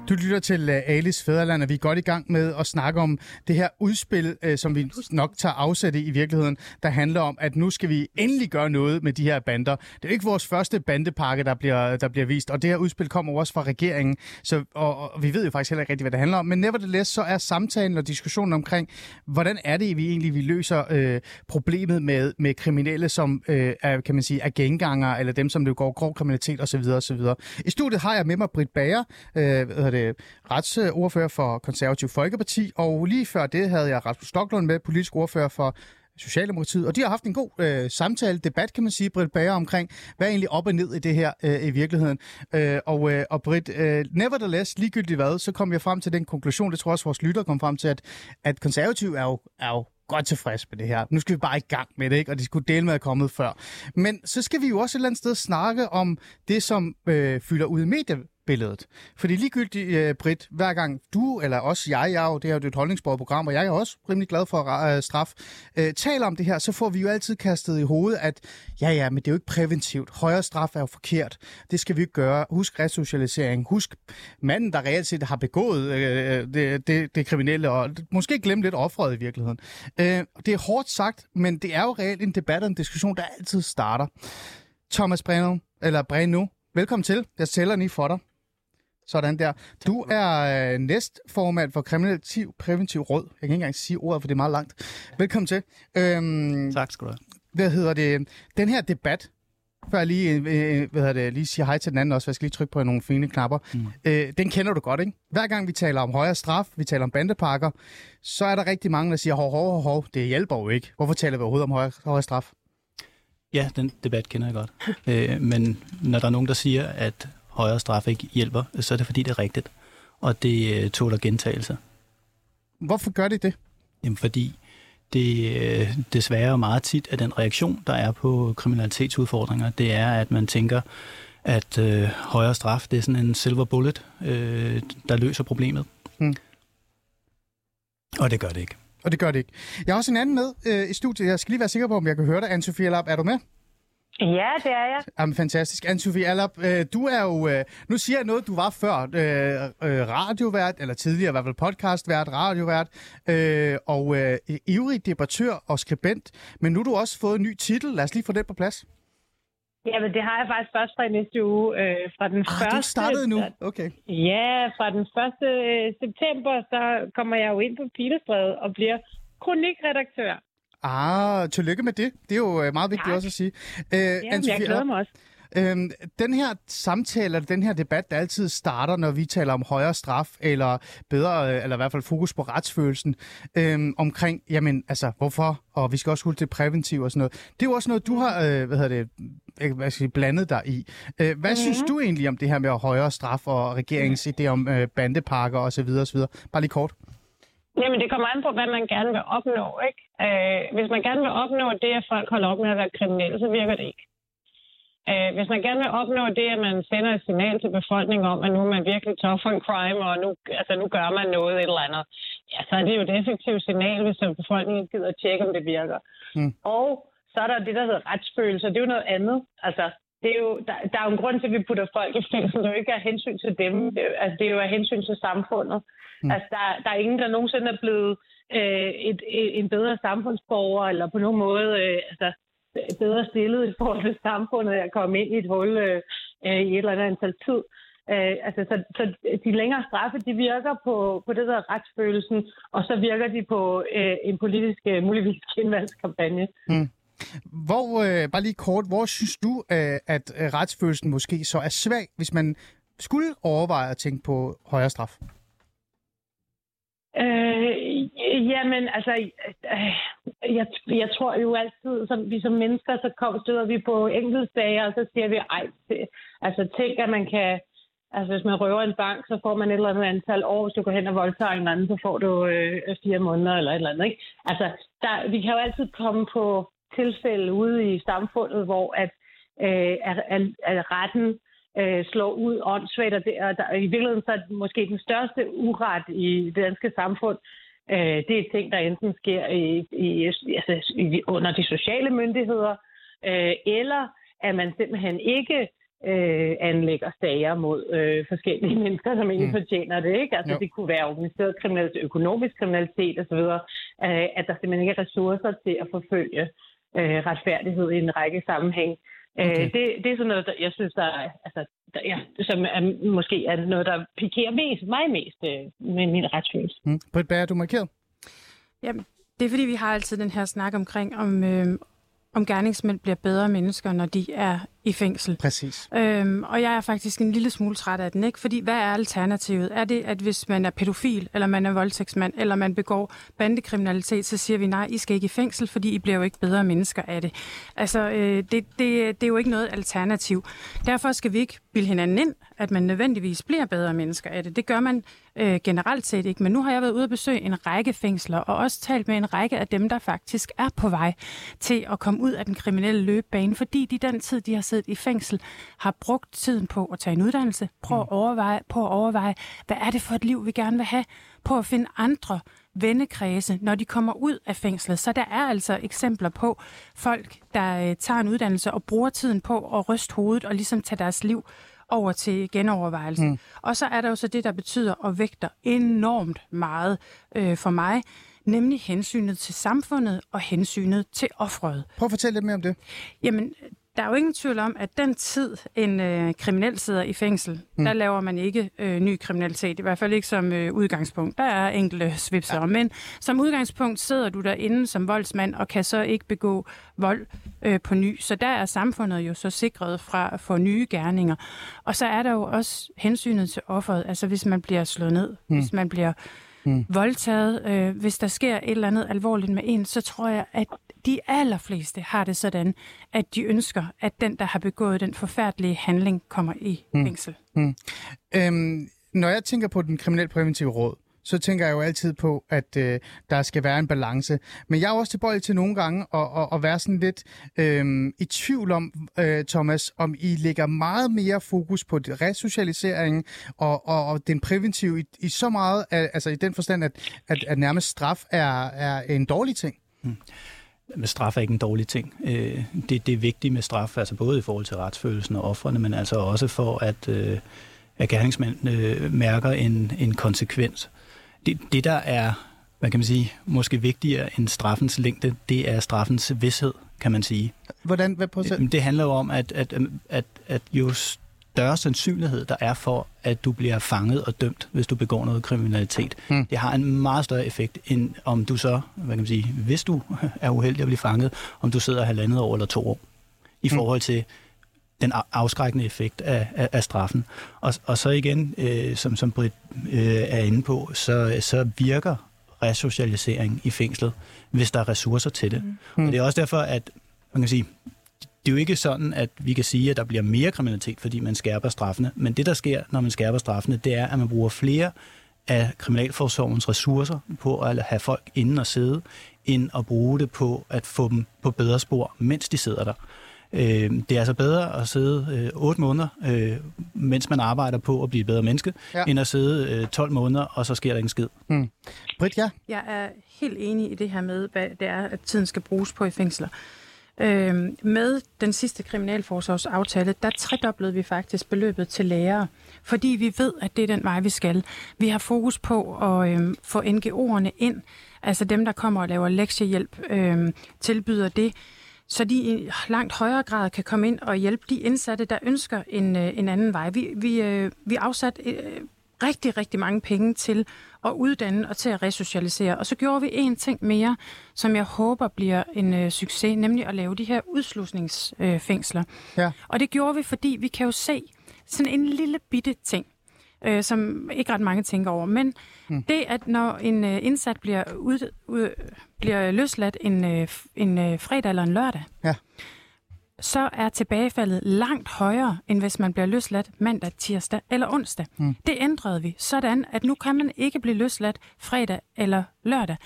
Du lytter til uh, Alice Fæderland, og vi er godt i gang med at snakke om det her udspil, uh, som vi nok tager afsæt i i virkeligheden, der handler om, at nu skal vi endelig gøre noget med de her bander. Det er ikke vores første bandepakke, der bliver, der bliver vist, og det her udspil kommer også fra regeringen, så, og, og vi ved jo faktisk heller ikke rigtig, hvad det handler om, men nevertheless, så er samtalen og diskussionen omkring, hvordan er det vi egentlig, vi løser uh, problemet med, med kriminelle, som uh, er, kan man sige, er genganger, eller dem, som det går grov kriminalitet osv. osv. I studiet har jeg med mig Britt Bager, uh, det, retsordfører for Konservativ Folkeparti, og lige før det havde jeg Rasmus Stocklund med, politisk ordfører for Socialdemokratiet, og de har haft en god øh, samtale, debat, kan man sige, Britt Bager, omkring, hvad er egentlig op og ned i det her øh, i virkeligheden. Øh, og, øh, og Britt, øh, nevertheless, ligegyldigt hvad, så kom jeg frem til den konklusion, det tror jeg også vores lytter kom frem til, at, at konservativ er jo, er jo godt tilfreds med det her. Nu skal vi bare i gang med det, ikke? og det skulle dele med at komme før. Men så skal vi jo også et eller andet sted snakke om det, som øh, fylder ud i medier billedet. Fordi ligegyldigt, uh, Britt, hver gang du, eller også jeg, jeg er jo, det er jo et holdningsborgerprogram, og jeg er også rimelig glad for øh, straf, øh, taler om det her, så får vi jo altid kastet i hovedet, at ja, ja, men det er jo ikke præventivt. Højere straf er jo forkert. Det skal vi ikke gøre. Husk resocialisering. Husk manden, der reelt set har begået øh, øh det, det, det kriminelle, og måske glemme lidt offret i virkeligheden. Øh, det er hårdt sagt, men det er jo reelt en debat og en diskussion, der altid starter. Thomas Breno, eller Breno, velkommen til. Jeg tæller lige for dig. Sådan der. Du er øh, næstformand for Kriminalitiv Præventiv Råd. Jeg kan ikke engang sige ordet, for det er meget langt. Velkommen til. Øhm, tak skal du have. Hvad hedder det? Den her debat, før jeg lige, øh, øh, hvad hedder det, lige siger hej til den anden også, for jeg skal lige trykke på nogle fine knapper. Mm. Øh, den kender du godt, ikke? Hver gang vi taler om højere straf, vi taler om bandepakker, så er der rigtig mange, der siger, hov, hov, hov, hov, det hjælper jo ikke. Hvorfor taler vi overhovedet om højere, højere straf? Ja, den debat kender jeg godt. øh, men når der er nogen, der siger, at højere straf ikke hjælper, så er det fordi, det er rigtigt. Og det øh, tåler gentagelser. Hvorfor gør det det? Jamen fordi det øh, desværre meget tit at den reaktion, der er på kriminalitetsudfordringer, det er, at man tænker, at øh, højere straf, det er sådan en silver bullet, øh, der løser problemet. Hmm. Og det gør det ikke. Og det gør det ikke. Jeg har også en anden med øh, i studiet. Jeg skal lige være sikker på, om jeg kan høre dig. Anne-Sophie er du med? Ja, det er jeg. Jamen, fantastisk. Anne-Sophie Allap, øh, du er jo, øh, nu siger jeg noget, du var før, øh, radiovært, eller tidligere i hvert fald podcastvært, radiovært, og ivrig debattør og skribent. Men nu har du også fået en ny titel. Lad os lige få den på plads. Jamen, det har jeg faktisk først fra næste uge. Øh, fra den ah, første, du startede nu? Okay. Ja, fra den 1. september, så kommer jeg jo ind på Pilestræde og bliver kronikredaktør. Ah, tillykke med det. Det er jo øh, meget vigtigt tak. også at sige. Øh, Jamen, jeg glæder mig også. Øhm, den her samtale, eller den her debat, der altid starter, når vi taler om højere straf, eller bedre, øh, eller i hvert fald fokus på retsfølelsen, øhm, omkring, jamen, altså, hvorfor, og vi skal også huske det præventiv og sådan noget. Det er jo også noget, du har, øh, hvad hedder det, hvad skal jeg, blandet dig i. Øh, hvad mm-hmm. synes du egentlig om det her med højere straf og regeringens idé om øh, bandepakker osv. osv.? Bare lige kort. Jamen, det kommer an på, hvad man gerne vil opnå, ikke? Øh, hvis man gerne vil opnå det, at folk holder op med at være kriminelle, så virker det ikke. Øh, hvis man gerne vil opnå det, at man sender et signal til befolkningen om, at nu er man virkelig tough on crime, og nu, altså, nu gør man noget et eller andet, ja, så er det jo et effektivt signal, hvis befolkningen gider tjekke, om det virker. Mm. Og så er der det, der hedder retsfølelse, det er jo noget andet. Altså, det er jo, der, der er jo en grund til, at vi putter folk i fængsel. Det er jo ikke af hensyn til dem. Det, altså, det er jo af hensyn til samfundet. Mm. Altså, der, der er ingen, der nogensinde er blevet øh, et, et, en bedre samfundsborger, eller på nogen måde øh, altså, bedre stillet i forhold til samfundet, at komme ind i et hul øh, øh, i et eller andet antal tid. Øh, altså, så, så de længere straffe, de virker på, på det der retsfølelsen, og så virker de på øh, en politisk, øh, muligvis genvalgskampagne. Mm. Hvor, øh, bare lige kort, hvor synes du, øh, at retsfølelsen måske så er svag, hvis man skulle overveje at tænke på højere straf? Øh, jamen, altså, øh, jeg, jeg tror jo altid, som vi som mennesker, så kom, støder vi på enkeltsager, og så siger vi, ej, det, altså tænk, at man kan, altså hvis man røver en bank, så får man et eller andet antal år, hvis du går hen og voldtager en anden, så får du øh, fire måneder eller et eller andet, ikke? Altså, der, vi kan jo altid komme på tilfælde ude i samfundet, hvor at, øh, at, at, at retten øh, slår ud åndssvagt, og, det, og der, i virkeligheden så er det måske den største uret i det danske samfund, øh, det er ting, der enten sker i, i, altså, i, under de sociale myndigheder, øh, eller at man simpelthen ikke øh, anlægger sager mod øh, forskellige mennesker, som egentlig mm. fortjener det. Ikke? Altså, det kunne være organiseret kriminalitet, økonomisk kriminalitet osv., øh, at der simpelthen ikke er ressourcer til at forfølge øh, retfærdighed i en række sammenhæng. Øh, okay. det, det er sådan noget, der, jeg synes, der, altså, der, ja, som er, måske er noget, der pikerer mest, mig mest øh, med min retsfølelse. Mm. Britt Bager, du markeret? Jamen, det er fordi, vi har altid den her snak omkring, om, øh, om gerningsmænd bliver bedre mennesker, når de er i fængsel. Præcis. Øhm, og jeg er faktisk en lille smule træt af den, ikke? Fordi hvad er alternativet? Er det, at hvis man er pædofil, eller man er voldtægtsmand, eller man begår bandekriminalitet, så siger vi nej, I skal ikke i fængsel, fordi I bliver jo ikke bedre mennesker af det. Altså, øh, det, det, det er jo ikke noget alternativ. Derfor skal vi ikke bilde hinanden ind, at man nødvendigvis bliver bedre mennesker af det. Det gør man øh, generelt set ikke. Men nu har jeg været ude at besøge en række fængsler, og også talt med en række af dem, der faktisk er på vej til at komme ud af den kriminelle løbebane, fordi de den tid, de har siddet i fængsel, har brugt tiden på at tage en uddannelse, på at overveje, på at overveje hvad er det for et liv, vi gerne vil have, på at finde andre vennekredse, når de kommer ud af fængslet. Så der er altså eksempler på folk, der øh, tager en uddannelse og bruger tiden på at ryste hovedet og ligesom tage deres liv over til genovervejelse. Mm. Og så er der jo så det, der betyder og vægter enormt meget øh, for mig, nemlig hensynet til samfundet og hensynet til offret. Prøv at fortælle lidt mere om det. Jamen, der er jo ingen tvivl om, at den tid, en øh, kriminel sidder i fængsel, mm. der laver man ikke øh, ny kriminalitet. I hvert fald ikke som øh, udgangspunkt. Der er enkelte svipser. Ja. Men som udgangspunkt sidder du derinde som voldsmand og kan så ikke begå vold øh, på ny. Så der er samfundet jo så sikret fra for nye gerninger. Og så er der jo også hensynet til offeret. Altså hvis man bliver slået ned, mm. hvis man bliver mm. voldtaget, øh, hvis der sker et eller andet alvorligt med en, så tror jeg, at de allerfleste har det sådan, at de ønsker, at den, der har begået den forfærdelige handling, kommer i mm. fængsel. Mm. Øhm, når jeg tænker på den kriminalpræventive råd, så tænker jeg jo altid på, at øh, der skal være en balance. Men jeg er også tilbøjelig til nogle gange at, at, at være sådan lidt øh, i tvivl om, øh, Thomas, om I lægger meget mere fokus på resocialisering og, og, og den præventive i, i så meget, at, altså i den forstand, at, at, at nærmest straf er, er en dårlig ting. Hmm. Men straf er ikke en dårlig ting. Øh, det, det er vigtigt med straf, altså både i forhold til retsfølelsen og offrene, men altså også for, at, øh, at gerningsmændene øh, mærker en, en konsekvens. Det, det, der er, hvad kan man sige, måske vigtigere end straffens længde, det er straffens vidshed, kan man sige. Hvordan? Hvad på det, det handler jo om, at, at, at, at jo større sandsynlighed der er for, at du bliver fanget og dømt, hvis du begår noget kriminalitet. Hmm. Det har en meget større effekt, end om du så, hvad kan man sige, hvis du er uheldig at blive fanget, om du sidder halvandet år eller to år, i hmm. forhold til den afskrækkende effekt af, af, af straffen. Og, og så igen, øh, som, som Britt øh, er inde på, så, så virker resocialisering i fængslet, hvis der er ressourcer til det. Mm. Og det er også derfor, at man kan sige, det er jo ikke sådan, at vi kan sige, at der bliver mere kriminalitet, fordi man skærper straffene. Men det, der sker, når man skærper straffene, det er, at man bruger flere af kriminalforsorgens ressourcer på at have folk inden og sidde, end at bruge det på at få dem på bedre spor, mens de sidder der. Øh, det er altså bedre at sidde øh, 8 måneder, øh, mens man arbejder på at blive et bedre menneske, ja. end at sidde øh, 12 måneder, og så sker der ingen skid. Hmm. Britt, ja? Jeg er helt enig i det her med, hvad det er, at tiden skal bruges på i fængsler. Øh, med den sidste kriminalforsorgsaftale, der tredoblede vi faktisk beløbet til lærere, fordi vi ved, at det er den vej, vi skal. Vi har fokus på at øh, få NGO'erne ind, altså dem, der kommer og laver lektiehjælp, øh, tilbyder det, så de i langt højere grad kan komme ind og hjælpe de indsatte, der ønsker en, øh, en anden vej. Vi, vi, øh, vi afsat øh, rigtig, rigtig mange penge til at uddanne og til at resocialisere. Og så gjorde vi en ting mere, som jeg håber bliver en øh, succes, nemlig at lave de her udslusningsfængsler. Øh, ja. Og det gjorde vi, fordi vi kan jo se sådan en lille bitte ting, øh, som ikke ret mange tænker over. Men mm. det, at når en øh, indsat bliver, ud, ud, bliver løsladt en, øh, en øh, fredag eller en lørdag, ja. så er tilbagefaldet langt højere, end hvis man bliver løsladt mandag, tirsdag eller onsdag. Mm. Det ændrede vi, sådan at nu kan man ikke blive løsladt fredag eller lørdag.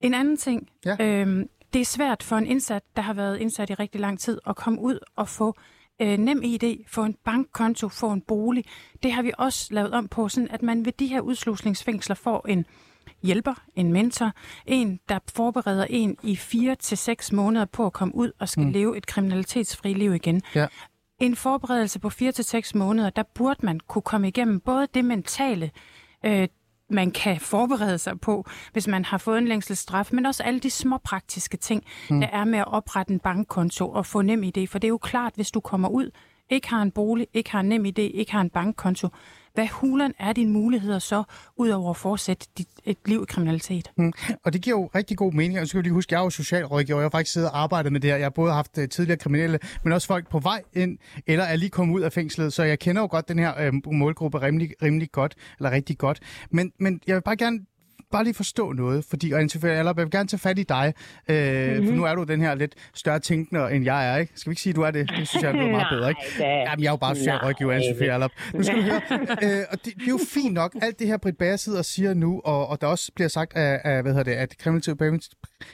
En anden ting, ja. øh, det er svært for en indsat, der har været indsat i rigtig lang tid, at komme ud og få øh, nem ID, få en bankkonto, få en bolig. Det har vi også lavet om på, sådan at man ved de her udslusningsfængsler får en hjælper, en mentor, en, der forbereder en i fire til seks måneder på at komme ud og skal mm. leve et kriminalitetsfri liv igen. Ja. En forberedelse på fire til seks måneder, der burde man kunne komme igennem både det mentale, øh, man kan forberede sig på, hvis man har fået en længselsstraf, men også alle de små praktiske ting, mm. der er med at oprette en bankkonto og få nem idé. For det er jo klart, hvis du kommer ud, ikke har en bolig, ikke har en nem idé, ikke har en bankkonto, hvad hulen er dine muligheder så, udover at fortsætte dit, et liv i kriminalitet? Mm. Og det giver jo rigtig god mening. Og så skal vi lige huske, jeg er jo socialrådgiver. Jeg har faktisk siddet og arbejdet med det her. Jeg har både haft uh, tidligere kriminelle, men også folk på vej ind, eller er lige kommet ud af fængslet. Så jeg kender jo godt den her uh, målgruppe rimelig, rimelig godt, eller rigtig godt. Men, men jeg vil bare gerne bare lige forstå noget, fordi, og jeg vil gerne tage fat i dig, øh, mm-hmm. for nu er du den her lidt større tænkende, end jeg er, ikke? Skal vi ikke sige, at du er det? Det synes jeg, er meget bedre, ikke? Jamen, jeg er jo bare socialrådgiver, Anne-Sophie Allerp. Nu skal du høre, øh, og det, det, er jo fint nok, alt det her Britt Bager sidder og siger nu, og, og der også bliver sagt af, af hvad hedder det, at kriminelle præventiv,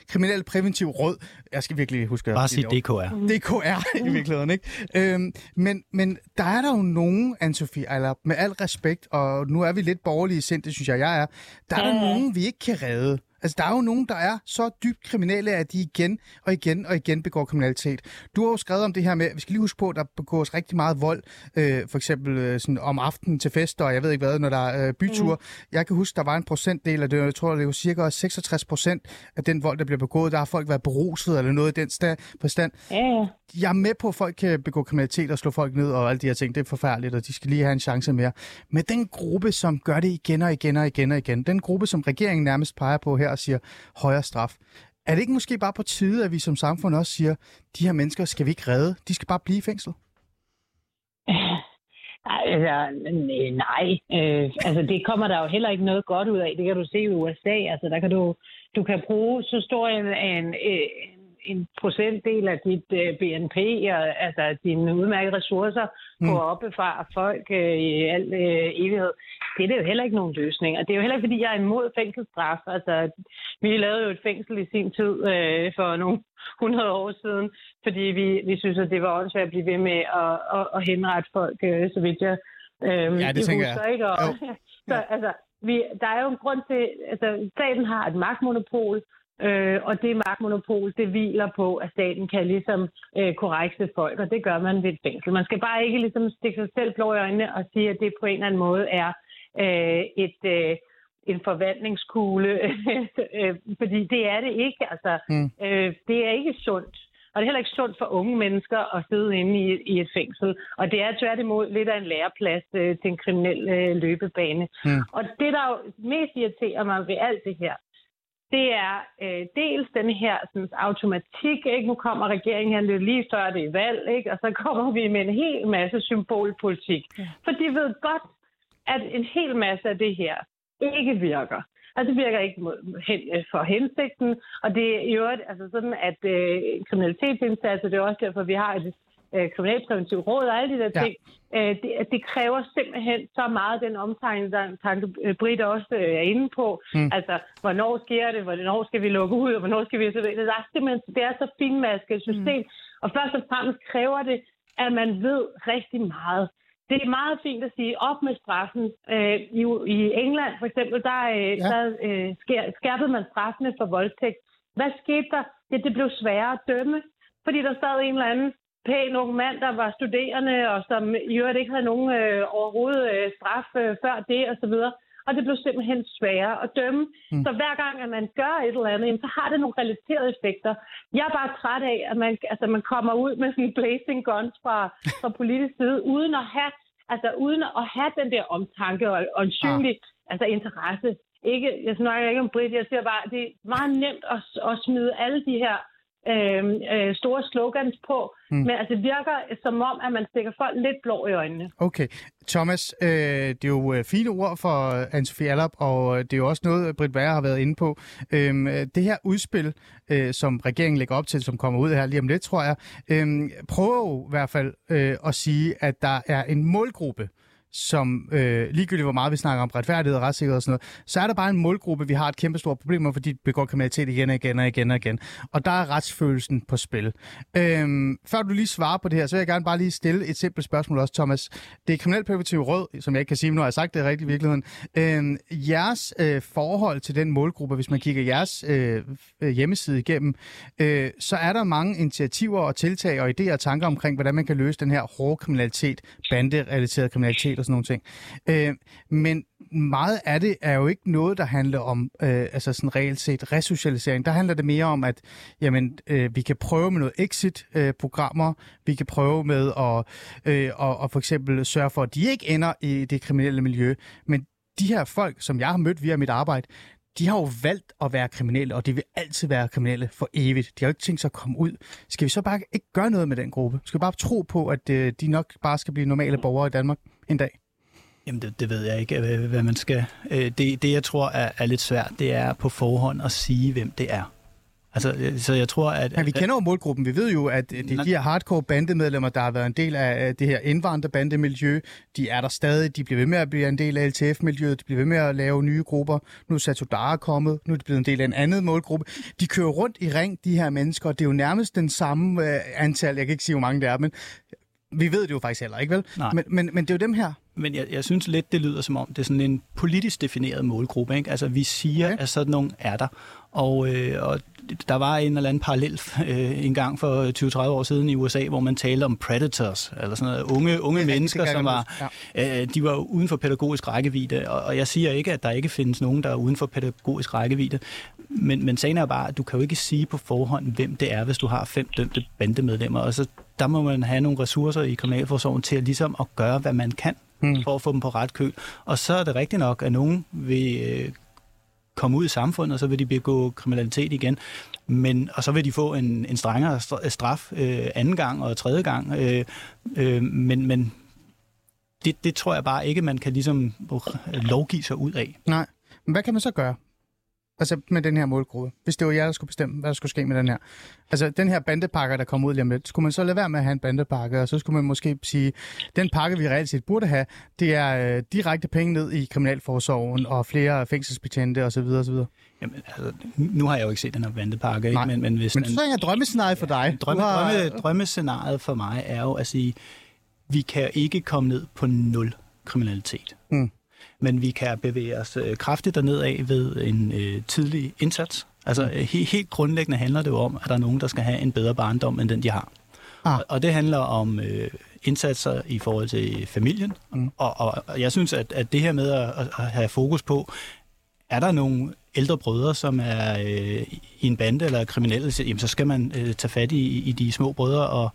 kriminel præventiv råd, jeg skal virkelig huske at Bare sige DKR. DKR i virkeligheden, ikke? Øhm, men, men der er der jo nogen, Anne-Sophie Allerp, med al respekt, og nu er vi lidt borgerlige sind, det synes jeg, jeg er, der er der nogen, nogen, vi ikke kan redde. Altså, der er jo nogen, der er så dybt kriminelle, at de igen og igen og igen begår kriminalitet. Du har jo skrevet om det her med, vi skal lige huske på, at der begås rigtig meget vold, øh, for eksempel øh, sådan om aftenen til fester, og jeg ved ikke hvad, når der er øh, byture. Mm. Jeg kan huske, der var en procentdel af det, jeg tror, det er jo cirka 66 procent af den vold, der bliver begået, der har folk været beruset eller noget i den forstand. Ja, Jeg er med på, at folk kan begå kriminalitet og slå folk ned og alle de her ting. Det er forfærdeligt, og de skal lige have en chance mere. Men den gruppe, som gør det igen og igen og igen og igen, den gruppe, som regeringen nærmest peger på her, og siger højere straf. Er det ikke måske bare på tide, at vi som samfund også siger, de her mennesker skal vi ikke redde, de skal bare blive i fængsel? Altså, nej. Øh, altså, det kommer der jo heller ikke noget godt ud af. Det kan du se i USA. Altså, der kan du, du kan bruge så stor en, en, øh, en en procentdel af dit øh, BNP og altså dine udmærkede ressourcer mm. på at opbefare folk uh, i al uh, evighed. Det er det jo heller ikke nogen løsning. Og det er jo heller ikke, fordi jeg er imod fængselsstraf. Altså, vi lavede jo et fængsel i sin tid uh, for nogle 100 år siden, fordi vi, vi synes, at det var også at blive ved med at, at, at henrette folk, så vidt jeg uh, ja, det tænker jeg. Ikke? Og, så, altså, vi, der er jo en grund til, altså staten har et magtmonopol, Øh, og det magtmonopol, det hviler på, at staten kan ligesom øh, korrekte folk, og det gør man ved et fængsel. Man skal bare ikke ligesom stikke sig selv blå i øjnene og sige, at det på en eller anden måde er øh, et... Øh, en forvandlingskugle, øh, fordi det er det ikke. Altså, mm. øh, det er ikke sundt. Og det er heller ikke sundt for unge mennesker at sidde inde i, i et fængsel. Og det er tværtimod lidt af en læreplads øh, til en kriminel øh, løbebane. Mm. Og det, der jo mest irriterer mig ved alt det her, det er øh, dels den her sådan, automatik. Ikke? Nu kommer regeringen her lige før det er valg, ikke? og så kommer vi med en hel masse symbolpolitik. Ja. For de ved godt, at en hel masse af det her ikke virker. Altså det virker ikke øh, for hensigten, og det er i øvrigt altså sådan, at øh, kriminalitetsindsatser, det er også derfor, vi har et øh, kriminalpræventiv råd og alle de der ja. ting, øh, det, det kræver simpelthen så meget den omtegning, der tanke øh, Britt også øh, er inde på. Mm. Altså, hvornår sker det, hvornår skal vi lukke ud, og hvornår skal vi... Så det er simpelthen det er så finmasket system. Mm. Og først og fremmest kræver det, at man ved rigtig meget. Det er meget fint at sige op med straffen. Øh, i, I England for eksempel, der, øh, ja. der øh, skærpede man straffene for voldtægt. Hvad skete der? Ja, det blev sværere at dømme, fordi der sad en eller anden pæn ung mand, der var studerende, og som i øvrigt ikke havde nogen øh, overhovedet øh, straf øh, før det, og så videre. Og det blev simpelthen sværere at dømme. Mm. Så hver gang, at man gør et eller andet, så har det nogle relaterede effekter. Jeg er bare træt af, at man, altså, man kommer ud med sådan blazing guns fra, fra politisk side, uden at have, altså, uden at have den der omtanke og, og en synlig ah. altså, interesse. Ikke, jeg snakker ikke om Brit, jeg siger bare, det er meget nemt at, at smide alle de her øh, øh, store slogans på, mm. men altså, det virker som om, at man stikker folk lidt blå i øjnene. Okay. Thomas, øh, det er jo øh, fine ord for Anne-Sophie Allop, og det er jo også noget, Britt Bager har været inde på. Øh, det her udspil, øh, som regeringen lægger op til, som kommer ud her lige om lidt, tror jeg, øh, prøver jo i hvert fald øh, at sige, at der er en målgruppe, som øh, ligegyldigt hvor meget vi snakker om retfærdighed og retssikkerhed og sådan noget, så er der bare en målgruppe, vi har et kæmpe stort problem med, fordi de begår kriminalitet igen og igen og igen og igen. Og der er retsfølelsen på spil. Øhm, før du lige svarer på det her, så vil jeg gerne bare lige stille et simpelt spørgsmål også, Thomas. Det er Kriminalpræventiv Råd, som jeg ikke kan sige, men nu har jeg sagt det rigtigt i virkeligheden. Øhm, jeres øh, forhold til den målgruppe, hvis man kigger jeres øh, øh hjemmeside igennem, øh, så er der mange initiativer og tiltag og idéer og tanker omkring, hvordan man kan løse den her hårde kriminalitet, banderelateret kriminalitet og sådan nogle ting. Øh, men meget af det er jo ikke noget, der handler om øh, altså sådan reelt set resocialisering. Der handler det mere om, at jamen, øh, vi kan prøve med noget exit-programmer, øh, vi kan prøve med at øh, og, og for eksempel sørge for, at de ikke ender i det kriminelle miljø. Men de her folk, som jeg har mødt via mit arbejde, de har jo valgt at være kriminelle, og de vil altid være kriminelle for evigt. De har jo ikke tænkt sig at komme ud. Skal vi så bare ikke gøre noget med den gruppe? Skal vi bare tro på, at øh, de nok bare skal blive normale borgere i Danmark en dag? Jamen, det, det ved jeg ikke, hvad, hvad man skal. Øh, det, det, jeg tror er, er lidt svært, det er på forhånd at sige, hvem det er. Altså, øh, så jeg tror, at... Ja, vi kender jo målgruppen. Vi ved jo, at de, de her hardcore bandemedlemmer, der har været en del af det her indvandrerbandemiljø, de er der stadig. De bliver ved med at blive en del af LTF-miljøet. De bliver ved med at lave nye grupper. Nu er Satudara kommet. Nu er de blevet en del af en anden målgruppe. De kører rundt i ring, de her mennesker. Det er jo nærmest den samme antal. Jeg kan ikke sige, hvor mange det er, men vi ved det jo faktisk heller ikke, vel? Men, men, men det er jo dem her. Men jeg, jeg synes lidt, det lyder som om, det er sådan en politisk defineret målgruppe. Ikke? Altså, vi siger, okay. at sådan nogen er der. Og, øh, og der var en eller anden parallel øh, en gang for 20-30 år siden i USA, hvor man talte om predators, eller sådan noget, unge, unge ja, mennesker, som var, ja. øh, de var uden for pædagogisk rækkevidde. Og, og jeg siger ikke, at der ikke findes nogen, der er uden for pædagogisk rækkevidde, men, men sagen er bare, at du kan jo ikke sige på forhånd, hvem det er, hvis du har fem dømte bandemedlemmer. Og så der må man have nogle ressourcer i kriminalforsorgen til at, ligesom at gøre, hvad man kan hmm. for at få dem på ret køl. Og så er det rigtigt nok, at nogen vil øh, komme ud i samfundet, og så vil de begå kriminalitet igen. Men, og så vil de få en, en strengere straf øh, anden gang og tredje gang. Øh, øh, men men det, det tror jeg bare ikke, man kan ligesom øh, lovgive sig ud af. Nej. Men hvad kan man så gøre? Altså med den her målgruppe. Hvis det var jer, der skulle bestemme, hvad der skulle ske med den her. Altså den her bandepakke, der kommer ud lige om lidt, skulle man så lade være med at have en bandepakke, og så skulle man måske sige, den pakke, vi reelt set burde have, det er øh, direkte penge ned i kriminalforsorgen og flere fængselsbetjente osv. osv. Jamen, altså, nu har jeg jo ikke set den her bandepakke, ikke? men, men, hvis men så er drømmescenariet for dig. Drømme, har... drømme, drømmescenariet for mig er jo at sige, vi kan ikke komme ned på nul kriminalitet. Mm men vi kan bevæge os øh, kraftigt derned af ved en øh, tidlig indsats. Altså mm. he, helt grundlæggende handler det jo om, at der er nogen, der skal have en bedre barndom, end den de har. Ah. Og, det handler om øh, indsatser i forhold til familien. Mm. Og, og jeg synes, at, at det her med at, at have fokus på, er der nogle ældre brødre, som er øh, i en bande eller kriminelle, jamen, så skal man øh, tage fat i, i de små brødre og,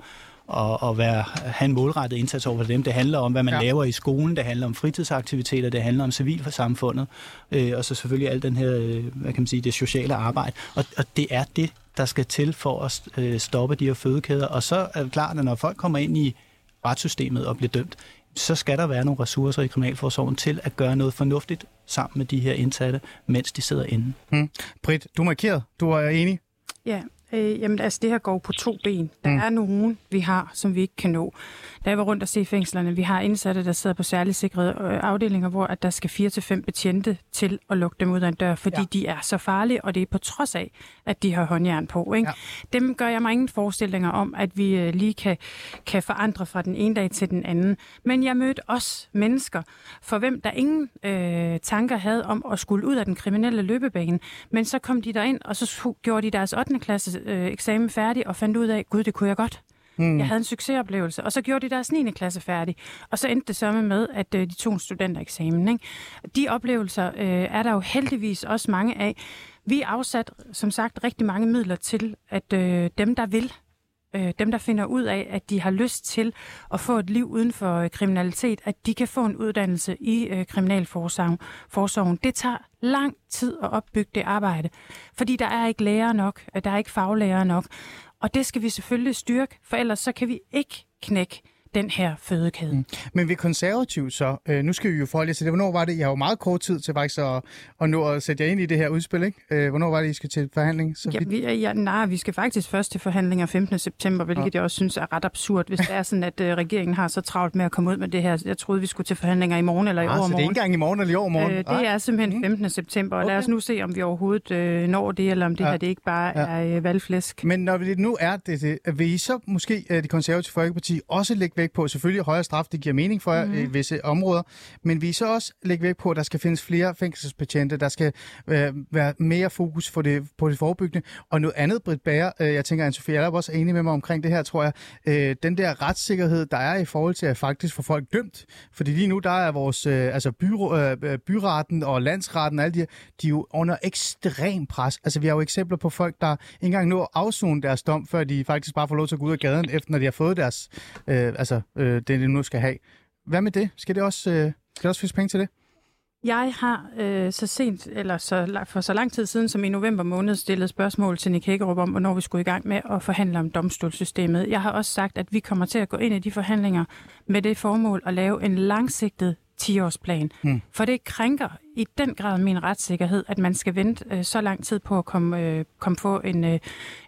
og, og være, have en målrettet indsats over dem. Det handler om, hvad man ja. laver i skolen, det handler om fritidsaktiviteter, det handler om civilsamfundet, øh, og så selvfølgelig alt den her, øh, hvad kan man sige, det sociale arbejde. Og, og det er det, der skal til for at øh, stoppe de her fødekæder. Og så er det klart, at når folk kommer ind i retssystemet og bliver dømt, så skal der være nogle ressourcer i Kriminalforsorgen til at gøre noget fornuftigt sammen med de her indsatte, mens de sidder inde. Hmm. Britt, du er markeret. Du er enig? Ja, Øh, jamen altså, det her går på to ben. Der mm. er nogen, vi har, som vi ikke kan nå. Da jeg var rundt og se fængslerne, vi har indsatte, der sidder på særligt sikrede øh, afdelinger, hvor at der skal fire til fem betjente til at lukke dem ud af en dør, fordi ja. de er så farlige, og det er på trods af, at de har håndjern på. Ikke? Ja. Dem gør jeg mig ingen forestillinger om, at vi øh, lige kan, kan forandre fra den ene dag til den anden. Men jeg mødte også mennesker, for hvem der ingen øh, tanker havde om at skulle ud af den kriminelle løbebane. Men så kom de derind, og så gjorde de deres 8. klasse øh, eksamen færdig, og fandt ud af, gud, det kunne jeg godt. Mm. Jeg havde en succesoplevelse, og så gjorde de deres 9. klasse færdig. Og så endte det så med, at øh, de tog en studentereksamen. Ikke? De oplevelser øh, er der jo heldigvis også mange af. Vi afsat, som sagt, rigtig mange midler til, at øh, dem, der vil, øh, dem, der finder ud af, at de har lyst til at få et liv uden for øh, kriminalitet, at de kan få en uddannelse i øh, kriminalforsorgen. Det tager lang tid at opbygge det arbejde, fordi der er ikke lærer nok, øh, der er ikke faglærer nok. Og det skal vi selvfølgelig styrke, for ellers så kan vi ikke knække den her fødekæde. Mm. Men ved konservativ så, øh, nu skal vi jo forholde til det. Hvornår var det? Jeg har jo meget kort tid til faktisk at, at nå at sætte jer ind i det her udspil, ikke? Øh, hvornår var det, I skal til forhandling? Så ja, vi, ja, nej, vi skal faktisk først til forhandlinger 15. september, hvilket ja. jeg også synes er ret absurd, hvis det er sådan, at øh, regeringen har så travlt med at komme ud med det her. Jeg troede, vi skulle til forhandlinger i morgen eller i ah, overmorgen. så det er ikke engang i morgen eller i overmorgen? Øh, det ah. er simpelthen 15. Mm. september, og okay. lad os nu se, om vi overhovedet øh, når det, eller om det ja. her det ikke bare ja. er øh, valgflæsk. Men når det nu er det, det, vil I så måske, øh, det konservative Folkeparti, også lægge vægt på, selvfølgelig højere straf, det giver mening for mm. i visse områder, men vi så også lægge vægt på, at der skal findes flere fængselsbetjente, der skal øh, være mere fokus på det, på det forebyggende. Og noget andet, Britt Bager, øh, jeg tænker, at Sofie er også enig med mig omkring det her, tror jeg, øh, den der retssikkerhed, der er i forhold til at faktisk få folk dømt. Fordi lige nu, der er vores øh, altså byrå, øh, byretten og landsretten og alle de her, de er jo under ekstrem pres. Altså vi har jo eksempler på folk, der ikke engang når at afzone deres dom, før de faktisk bare får lov til at gå ud af gaden, efter når de har fået deres, øh, altså Altså, øh, det, det nu skal have. Hvad med det? Skal det også, øh, skal det også findes penge til det? Jeg har øh, så sent, eller så, for så lang tid siden som i november måned, stillet spørgsmål til Nick Hækkerup om, hvornår vi skulle i gang med at forhandle om domstolssystemet. Jeg har også sagt, at vi kommer til at gå ind i de forhandlinger med det formål at lave en langsigtet 10-årsplan. Hmm. For det krænker i den grad min retssikkerhed, at man skal vente øh, så lang tid på at komme, øh, komme få en, øh,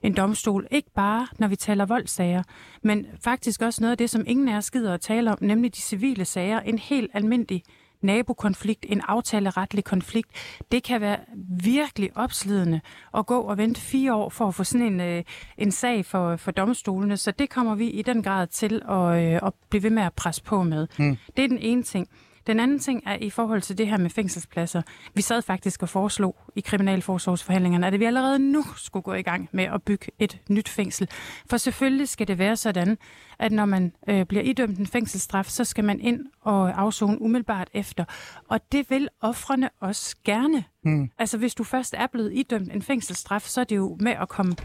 en domstol. Ikke bare, når vi taler voldssager, men faktisk også noget af det, som ingen af os gider at tale om, nemlig de civile sager. En helt almindelig nabokonflikt, en aftaleretlig konflikt. Det kan være virkelig opslidende at gå og vente fire år for at få sådan en, øh, en sag for, for domstolene. Så det kommer vi i den grad til at, øh, at blive ved med at presse på med. Mm. Det er den ene ting. Den anden ting er i forhold til det her med fængselspladser. Vi sad faktisk og foreslog i kriminalforsorgsforhandlingerne, at vi allerede nu skulle gå i gang med at bygge et nyt fængsel. For selvfølgelig skal det være sådan, at når man øh, bliver idømt en fængselsstraf, så skal man ind og afzone umiddelbart efter. Og det vil offrene også gerne. Mm. Altså hvis du først er blevet idømt en fængselsstraf, så er det jo med at komme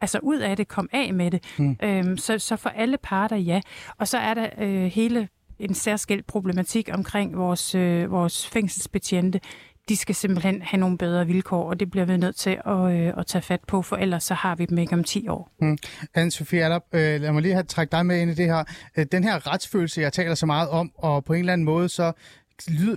altså ud af det, komme af med det. Mm. Øhm, så, så for alle parter, ja. Og så er der øh, hele særskilt problematik omkring vores, øh, vores fængselsbetjente. De skal simpelthen have nogle bedre vilkår, og det bliver vi nødt til at, øh, at tage fat på, for ellers så har vi dem ikke om 10 år. Mm. Anne-Sophie Allop, øh, lad mig lige have trække dig med ind i det her. Øh, den her retsfølelse, jeg taler så meget om, og på en eller anden måde, så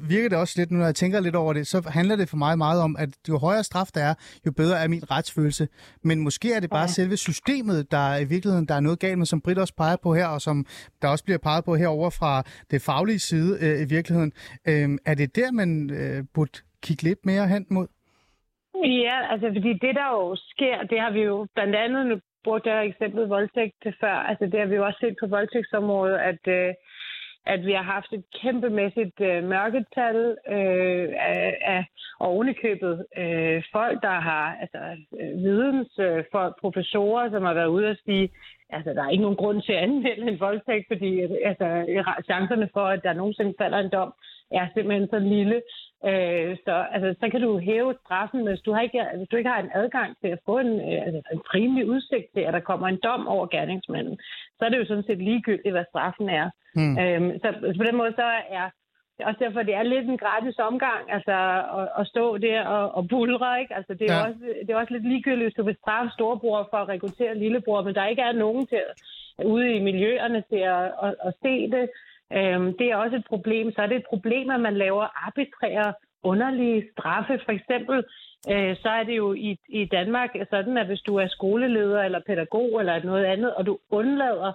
virker det også lidt, når jeg tænker lidt over det, så handler det for mig meget om, at jo højere straf der er, jo bedre er min retsfølelse. Men måske er det bare okay. selve systemet, der i virkeligheden der er noget galt med, som Britt også peger på her, og som der også bliver peget på herover fra det faglige side øh, i virkeligheden. Øh, er det der, man øh, burde kigge lidt mere hen mod? Ja, altså fordi det der jo sker, det har vi jo blandt andet, nu brugte jeg eksemplet voldtægt før, altså det har vi jo også set på voldtægtsområdet, at øh, at vi har haft et kæmpemæssigt øh, mørketal øh, af, af og ovenikøbet øh, folk, der har altså øh, vidensfolk, øh, professorer, som har været ude og sige, altså der er ikke nogen grund til at anmelde en voldtægt, fordi øh, altså, chancerne for, at der nogensinde falder en dom, er simpelthen så lille. Øh, så, altså, så kan du hæve straffen, hvis du, har ikke, hvis du ikke har en adgang til at få en, øh, altså, en rimelig udsigt til, at der kommer en dom over gerningsmanden. Så er det jo sådan set ligegyldigt, hvad straffen er. Mm. Øh, så, så på den måde så er er også derfor, det er lidt en gratis omgang, altså at, at stå der og, og bulre, ikke? Altså det er, ja. også, det er også lidt ligegyldigt, hvis du vil straffe storebror for at rekruttere lillebror, men der ikke er nogen til ude i miljøerne til at, at, at se det. Øhm, det er også et problem. Så er det et problem, at man laver arbitrære underlige straffe. For eksempel, øh, så er det jo i, i Danmark sådan, at hvis du er skoleleder eller pædagog eller noget andet, og du undlader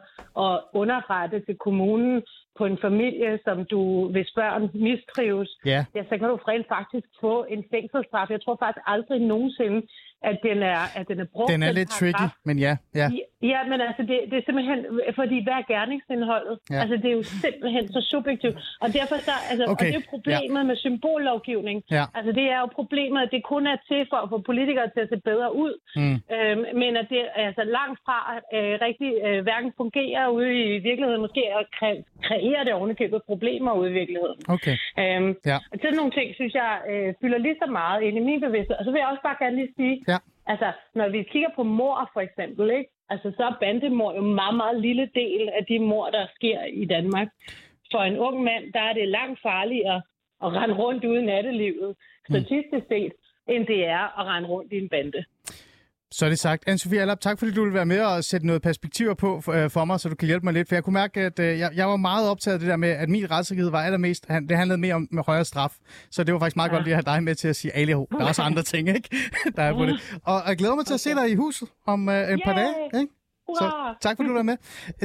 at underrette til kommunen på en familie, som du, hvis børn mistrives, yeah. ja, så kan du rent faktisk få en fængselsstraf. Jeg tror faktisk aldrig nogensinde, at den er, at den er brugt. Den er lidt tricky, men ja. Ja, ja men altså, det, det er simpelthen, fordi hvad er gerningsindholdet? Ja. Altså, det er jo simpelthen så subjektivt. Og derfor så, altså, okay. og det er problemet ja. med symbollovgivning. Ja. Altså, det er jo problemet, at det kun er til for at få politikere til at se bedre ud. Mm. Øhm, men at det altså langt fra øh, rigtig øh, hverken fungerer ude i virkeligheden, måske at kræ- kreere det ovenikøbet problemer ude i virkeligheden. Okay. Øhm, ja. Og sådan nogle ting, synes jeg, øh, fylder lige så meget ind i min bevidsthed. Og så vil jeg også bare gerne lige sige. Altså, når vi kigger på mor for eksempel, ikke? Altså, så er bandemor jo en meget, meget lille del af de mor, der sker i Danmark. For en ung mand, der er det langt farligere at rende rundt ude i nattelivet, statistisk set, end det er at rende rundt i en bande. Så er det sagt. Anne-Sophie Allap, tak fordi du vil være med og sætte noget perspektiver på for, øh, for mig, så du kan hjælpe mig lidt. For jeg kunne mærke, at øh, jeg, jeg var meget optaget af det der med, at min retssikkerhed var allermest, det handlede mere om med højere straf. Så det var faktisk meget ja. godt lige at have dig med til at sige, Ali, der er også andre ting, ikke? der er på det. Og jeg glæder mig til at se dig i huset om øh, en par dage, ikke? Så tak fordi du var med.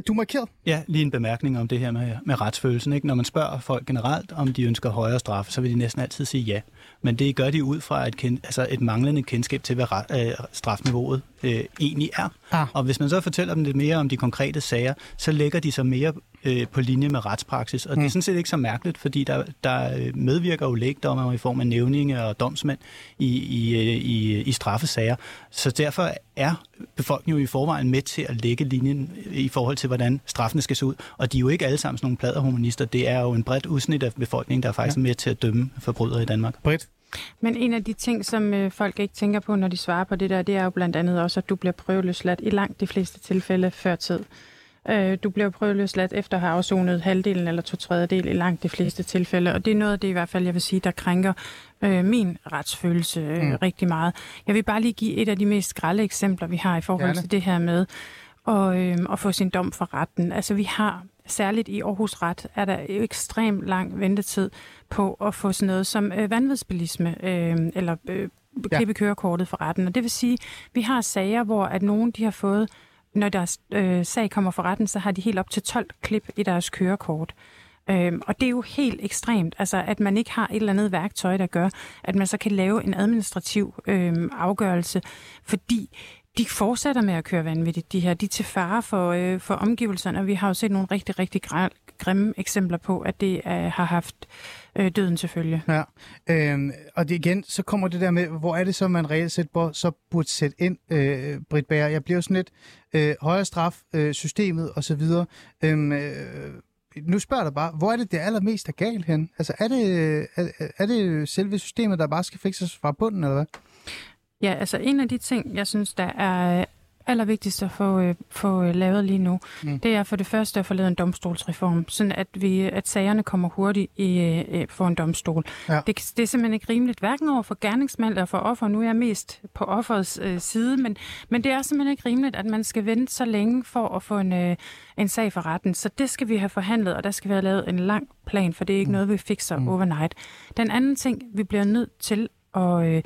Du markeret. Ja, lige en bemærkning om det her med, med retsfølelsen. Ikke? Når man spørger folk generelt, om de ønsker højere straf, så vil de næsten altid sige ja. Men det gør de ud fra et, kend, altså et manglende kendskab til, hvad øh, strafniveauet øh, egentlig er. Ah. Og hvis man så fortæller dem lidt mere om de konkrete sager, så lægger de sig mere øh, på linje med retspraksis. Og mm. det er sådan set ikke så mærkeligt, fordi der, der medvirker jo lægdommer i form af nævninge og domsmænd i, i, i, i straffesager. Så derfor er befolkningen jo i forvejen med til at lægge linjen i forhold til, hvordan straffene skal se ud. Og de er jo ikke alle sammen sådan nogle pladerhumanister. Det er jo en bredt udsnit af befolkningen, der er faktisk ja. med til at dømme forbrydere i Danmark. Britt? Men en af de ting, som øh, folk ikke tænker på, når de svarer på det der, det er jo blandt andet også, at du bliver prøveløsladt i langt de fleste tilfælde før tid. Øh, du bliver prøveløsladt efter at have afsonet halvdelen eller to tredjedel i langt de fleste tilfælde, og det er noget af det i hvert fald, jeg vil sige, der krænker øh, min retsfølelse øh, mm. rigtig meget. Jeg vil bare lige give et af de mest grælde eksempler, vi har i forhold Gerne. til det her med at, øh, at få sin dom for retten. Altså vi har særligt i Aarhus Ret, er der jo ekstremt lang ventetid på at få sådan noget som øh, vanvidsbilisme øh, eller øh, klippe kørekortet for retten. Og det vil sige, vi har sager, hvor at nogen de har fået, når deres øh, sag kommer for retten, så har de helt op til 12 klip i deres kørekort. Øhm, og det er jo helt ekstremt, altså at man ikke har et eller andet værktøj, der gør, at man så kan lave en administrativ øhm, afgørelse, fordi de fortsætter med at køre vanvittigt, de her. De er til fare for, øh, for omgivelserne, og vi har jo set nogle rigtig, rigtig grimme eksempler på, at det øh, har haft øh, døden til følge. Ja, øhm, og det igen, så kommer det der med, hvor er det så, man reelt set bør, så burde sætte ind, øh, Britt Bager? Jeg bliver jo sådan lidt øh, højere straf, øh, systemet osv., øhm, øh, nu spørger jeg bare, hvor er det det allermest er galt hen? Altså er det, er, er det selve systemet, der bare skal fikses fra bunden, eller hvad? Ja, altså en af de ting, jeg synes, der er allervigtigst at få, øh, få øh, lavet lige nu, mm. det er for det første at få lavet en domstolsreform, sådan at, vi, at sagerne kommer hurtigt i, øh, for en domstol. Ja. Det, det er simpelthen ikke rimeligt, hverken over for gerningsmand eller for offer. Nu er jeg mest på offerets øh, side, men, men det er simpelthen ikke rimeligt, at man skal vente så længe for at få en, øh, en sag for retten. Så det skal vi have forhandlet, og der skal vi have lavet en lang plan, for det er ikke mm. noget, vi fikser mm. overnight. Den anden ting, vi bliver nødt til at... Øh,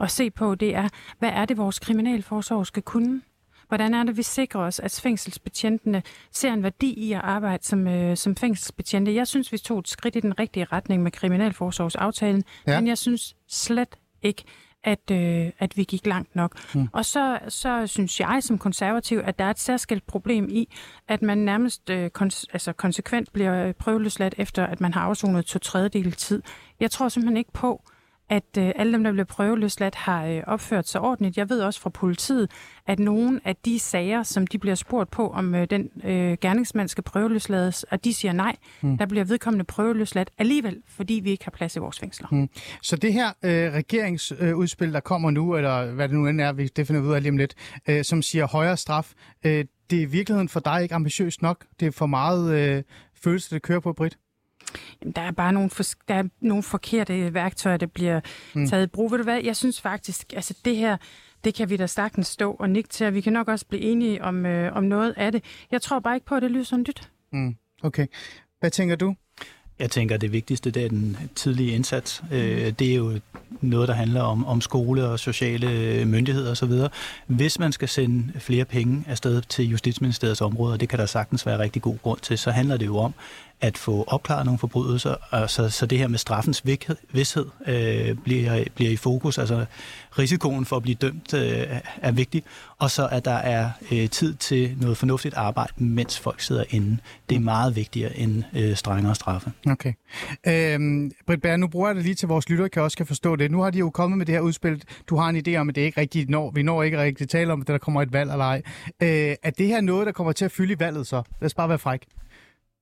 at se på, det er, hvad er det, vores kriminalforsorg skal kunne? Hvordan er det, vi sikrer os, at fængselsbetjentene ser en værdi i at arbejde som, øh, som fængselsbetjente? Jeg synes, vi tog et skridt i den rigtige retning med kriminalforsorgsaftalen, ja. men jeg synes slet ikke, at, øh, at vi gik langt nok. Mm. Og så, så synes jeg som konservativ, at der er et særskilt problem i, at man nærmest øh, kons- altså konsekvent bliver prøveløsladt efter, at man har afsonet to tredjedel tid. Jeg tror simpelthen ikke på, at øh, alle dem, der bliver prøveløsladt, har øh, opført sig ordentligt. Jeg ved også fra politiet, at nogle af de sager, som de bliver spurgt på, om øh, den øh, gerningsmand skal prøveløslades, og de siger nej, mm. der bliver vedkommende prøveløsladt alligevel, fordi vi ikke har plads i vores fængsler. Mm. Så det her øh, regeringsudspil, der kommer nu, eller hvad det nu end er, vi, det finder vi ud af lige om lidt, øh, som siger højere straf, øh, det er i virkeligheden for dig ikke ambitiøst nok? Det er for meget øh, følelse, det kører på, Britt? Jamen, der er bare nogle, for, der er nogle forkerte værktøjer, der bliver mm. taget i brug. Ved du hvad, jeg synes faktisk, altså det her, det kan vi da sagtens stå og nikke til, og vi kan nok også blive enige om, øh, om noget af det. Jeg tror bare ikke på, at det lyser nyt. Mm. Okay. Hvad tænker du? Jeg tænker, at det vigtigste det er den tidlige indsats. Øh, det er jo noget, der handler om, om skole og sociale myndigheder osv. Hvis man skal sende flere penge afsted til Justitsministeriets område, og det kan der sagtens være rigtig god grund til, så handler det jo om, at få opklaret nogle forbrydelser, og så, så det her med straffens vidshed øh, bliver, bliver i fokus. Altså risikoen for at blive dømt øh, er vigtig, og så at der er øh, tid til noget fornuftigt arbejde, mens folk sidder inde. Det er meget vigtigere end øh, strengere straffe. Okay. Øhm, Britt Bær, nu bruger jeg det lige til vores lytter, kan også kan forstå det. Nu har de jo kommet med det her udspil. Du har en idé om, at det ikke rigtigt når. Vi når ikke rigtigt tale om, at der kommer et valg eller ej. Øh, er det her noget, der kommer til at fylde i valget så? Lad os bare være fræk.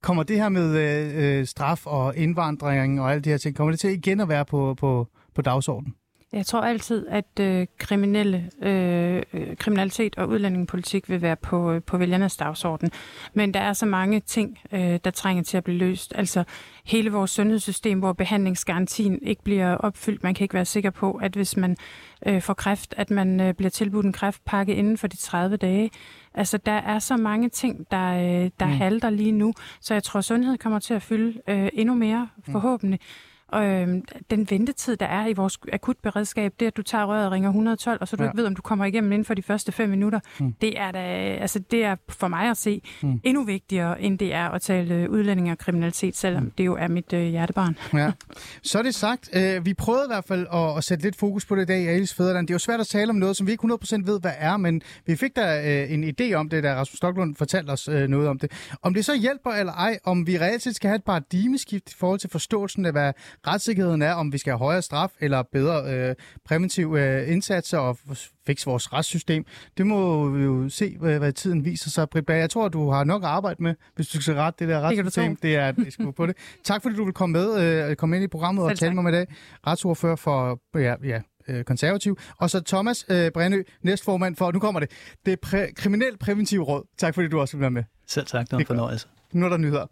Kommer det her med øh, øh straf og indvandring og alt det her ting, kommer det til igen at være på, på, på dagsordenen? Jeg tror altid, at øh, kriminelle, øh, øh, kriminalitet og udlændingepolitik vil være på, øh, på vælgernes dagsorden. Men der er så mange ting, øh, der trænger til at blive løst. Altså hele vores sundhedssystem, hvor behandlingsgarantien ikke bliver opfyldt. Man kan ikke være sikker på, at hvis man øh, får kræft, at man øh, bliver tilbudt en kræftpakke inden for de 30 dage. Altså, der er så mange ting, der, øh, der mm. halter lige nu, så jeg tror, sundhed kommer til at fylde øh, endnu mere, forhåbentlig. Mm. Øh, den ventetid, der er i vores akutberedskab, det at du tager røret og ringer 112, og så du Ja. ikke ved, om du kommer igennem inden for de første fem minutter, Mm. det er da, altså det er for mig at se Mm. endnu vigtigere, end det er at tale øh, udlænding og kriminalitet, selvom Mm. det jo er mit øh, hjertebarn. Ja. Så er det sagt. Øh, vi prøvede i hvert fald at, at sætte lidt fokus på det i dag i Alice Fæderland. Det er jo svært at tale om noget, som vi ikke 100% ved, hvad er, men vi fik da øh, en idé om det, da Rasmus Stocklund fortalte os øh, noget om det. Om det så hjælper eller ej, om vi reelt set skal have et paradigmeskift i forhold til forståelsen af, hvad retssikkerheden er, om vi skal have højere straf eller bedre øh, præventive øh, indsatser og fikse vores retssystem. Det må vi jo se, hvad, hvad tiden viser sig. Britt Bager, jeg tror, du har nok at arbejde med, hvis du skal rette det der retssystem. Det er det er på det. Tak fordi du vil komme med, øh, komme ind i programmet og Selv tale tak. med mig i dag. Retsordfører for ja, ja, øh, konservativ. Og så Thomas øh, Brænø, næstformand for, nu kommer det, det præ- kriminel præventiv råd. Tak fordi du også vil være med. Selv tak, det var Det en fornøjelse. Nu er der nyheder.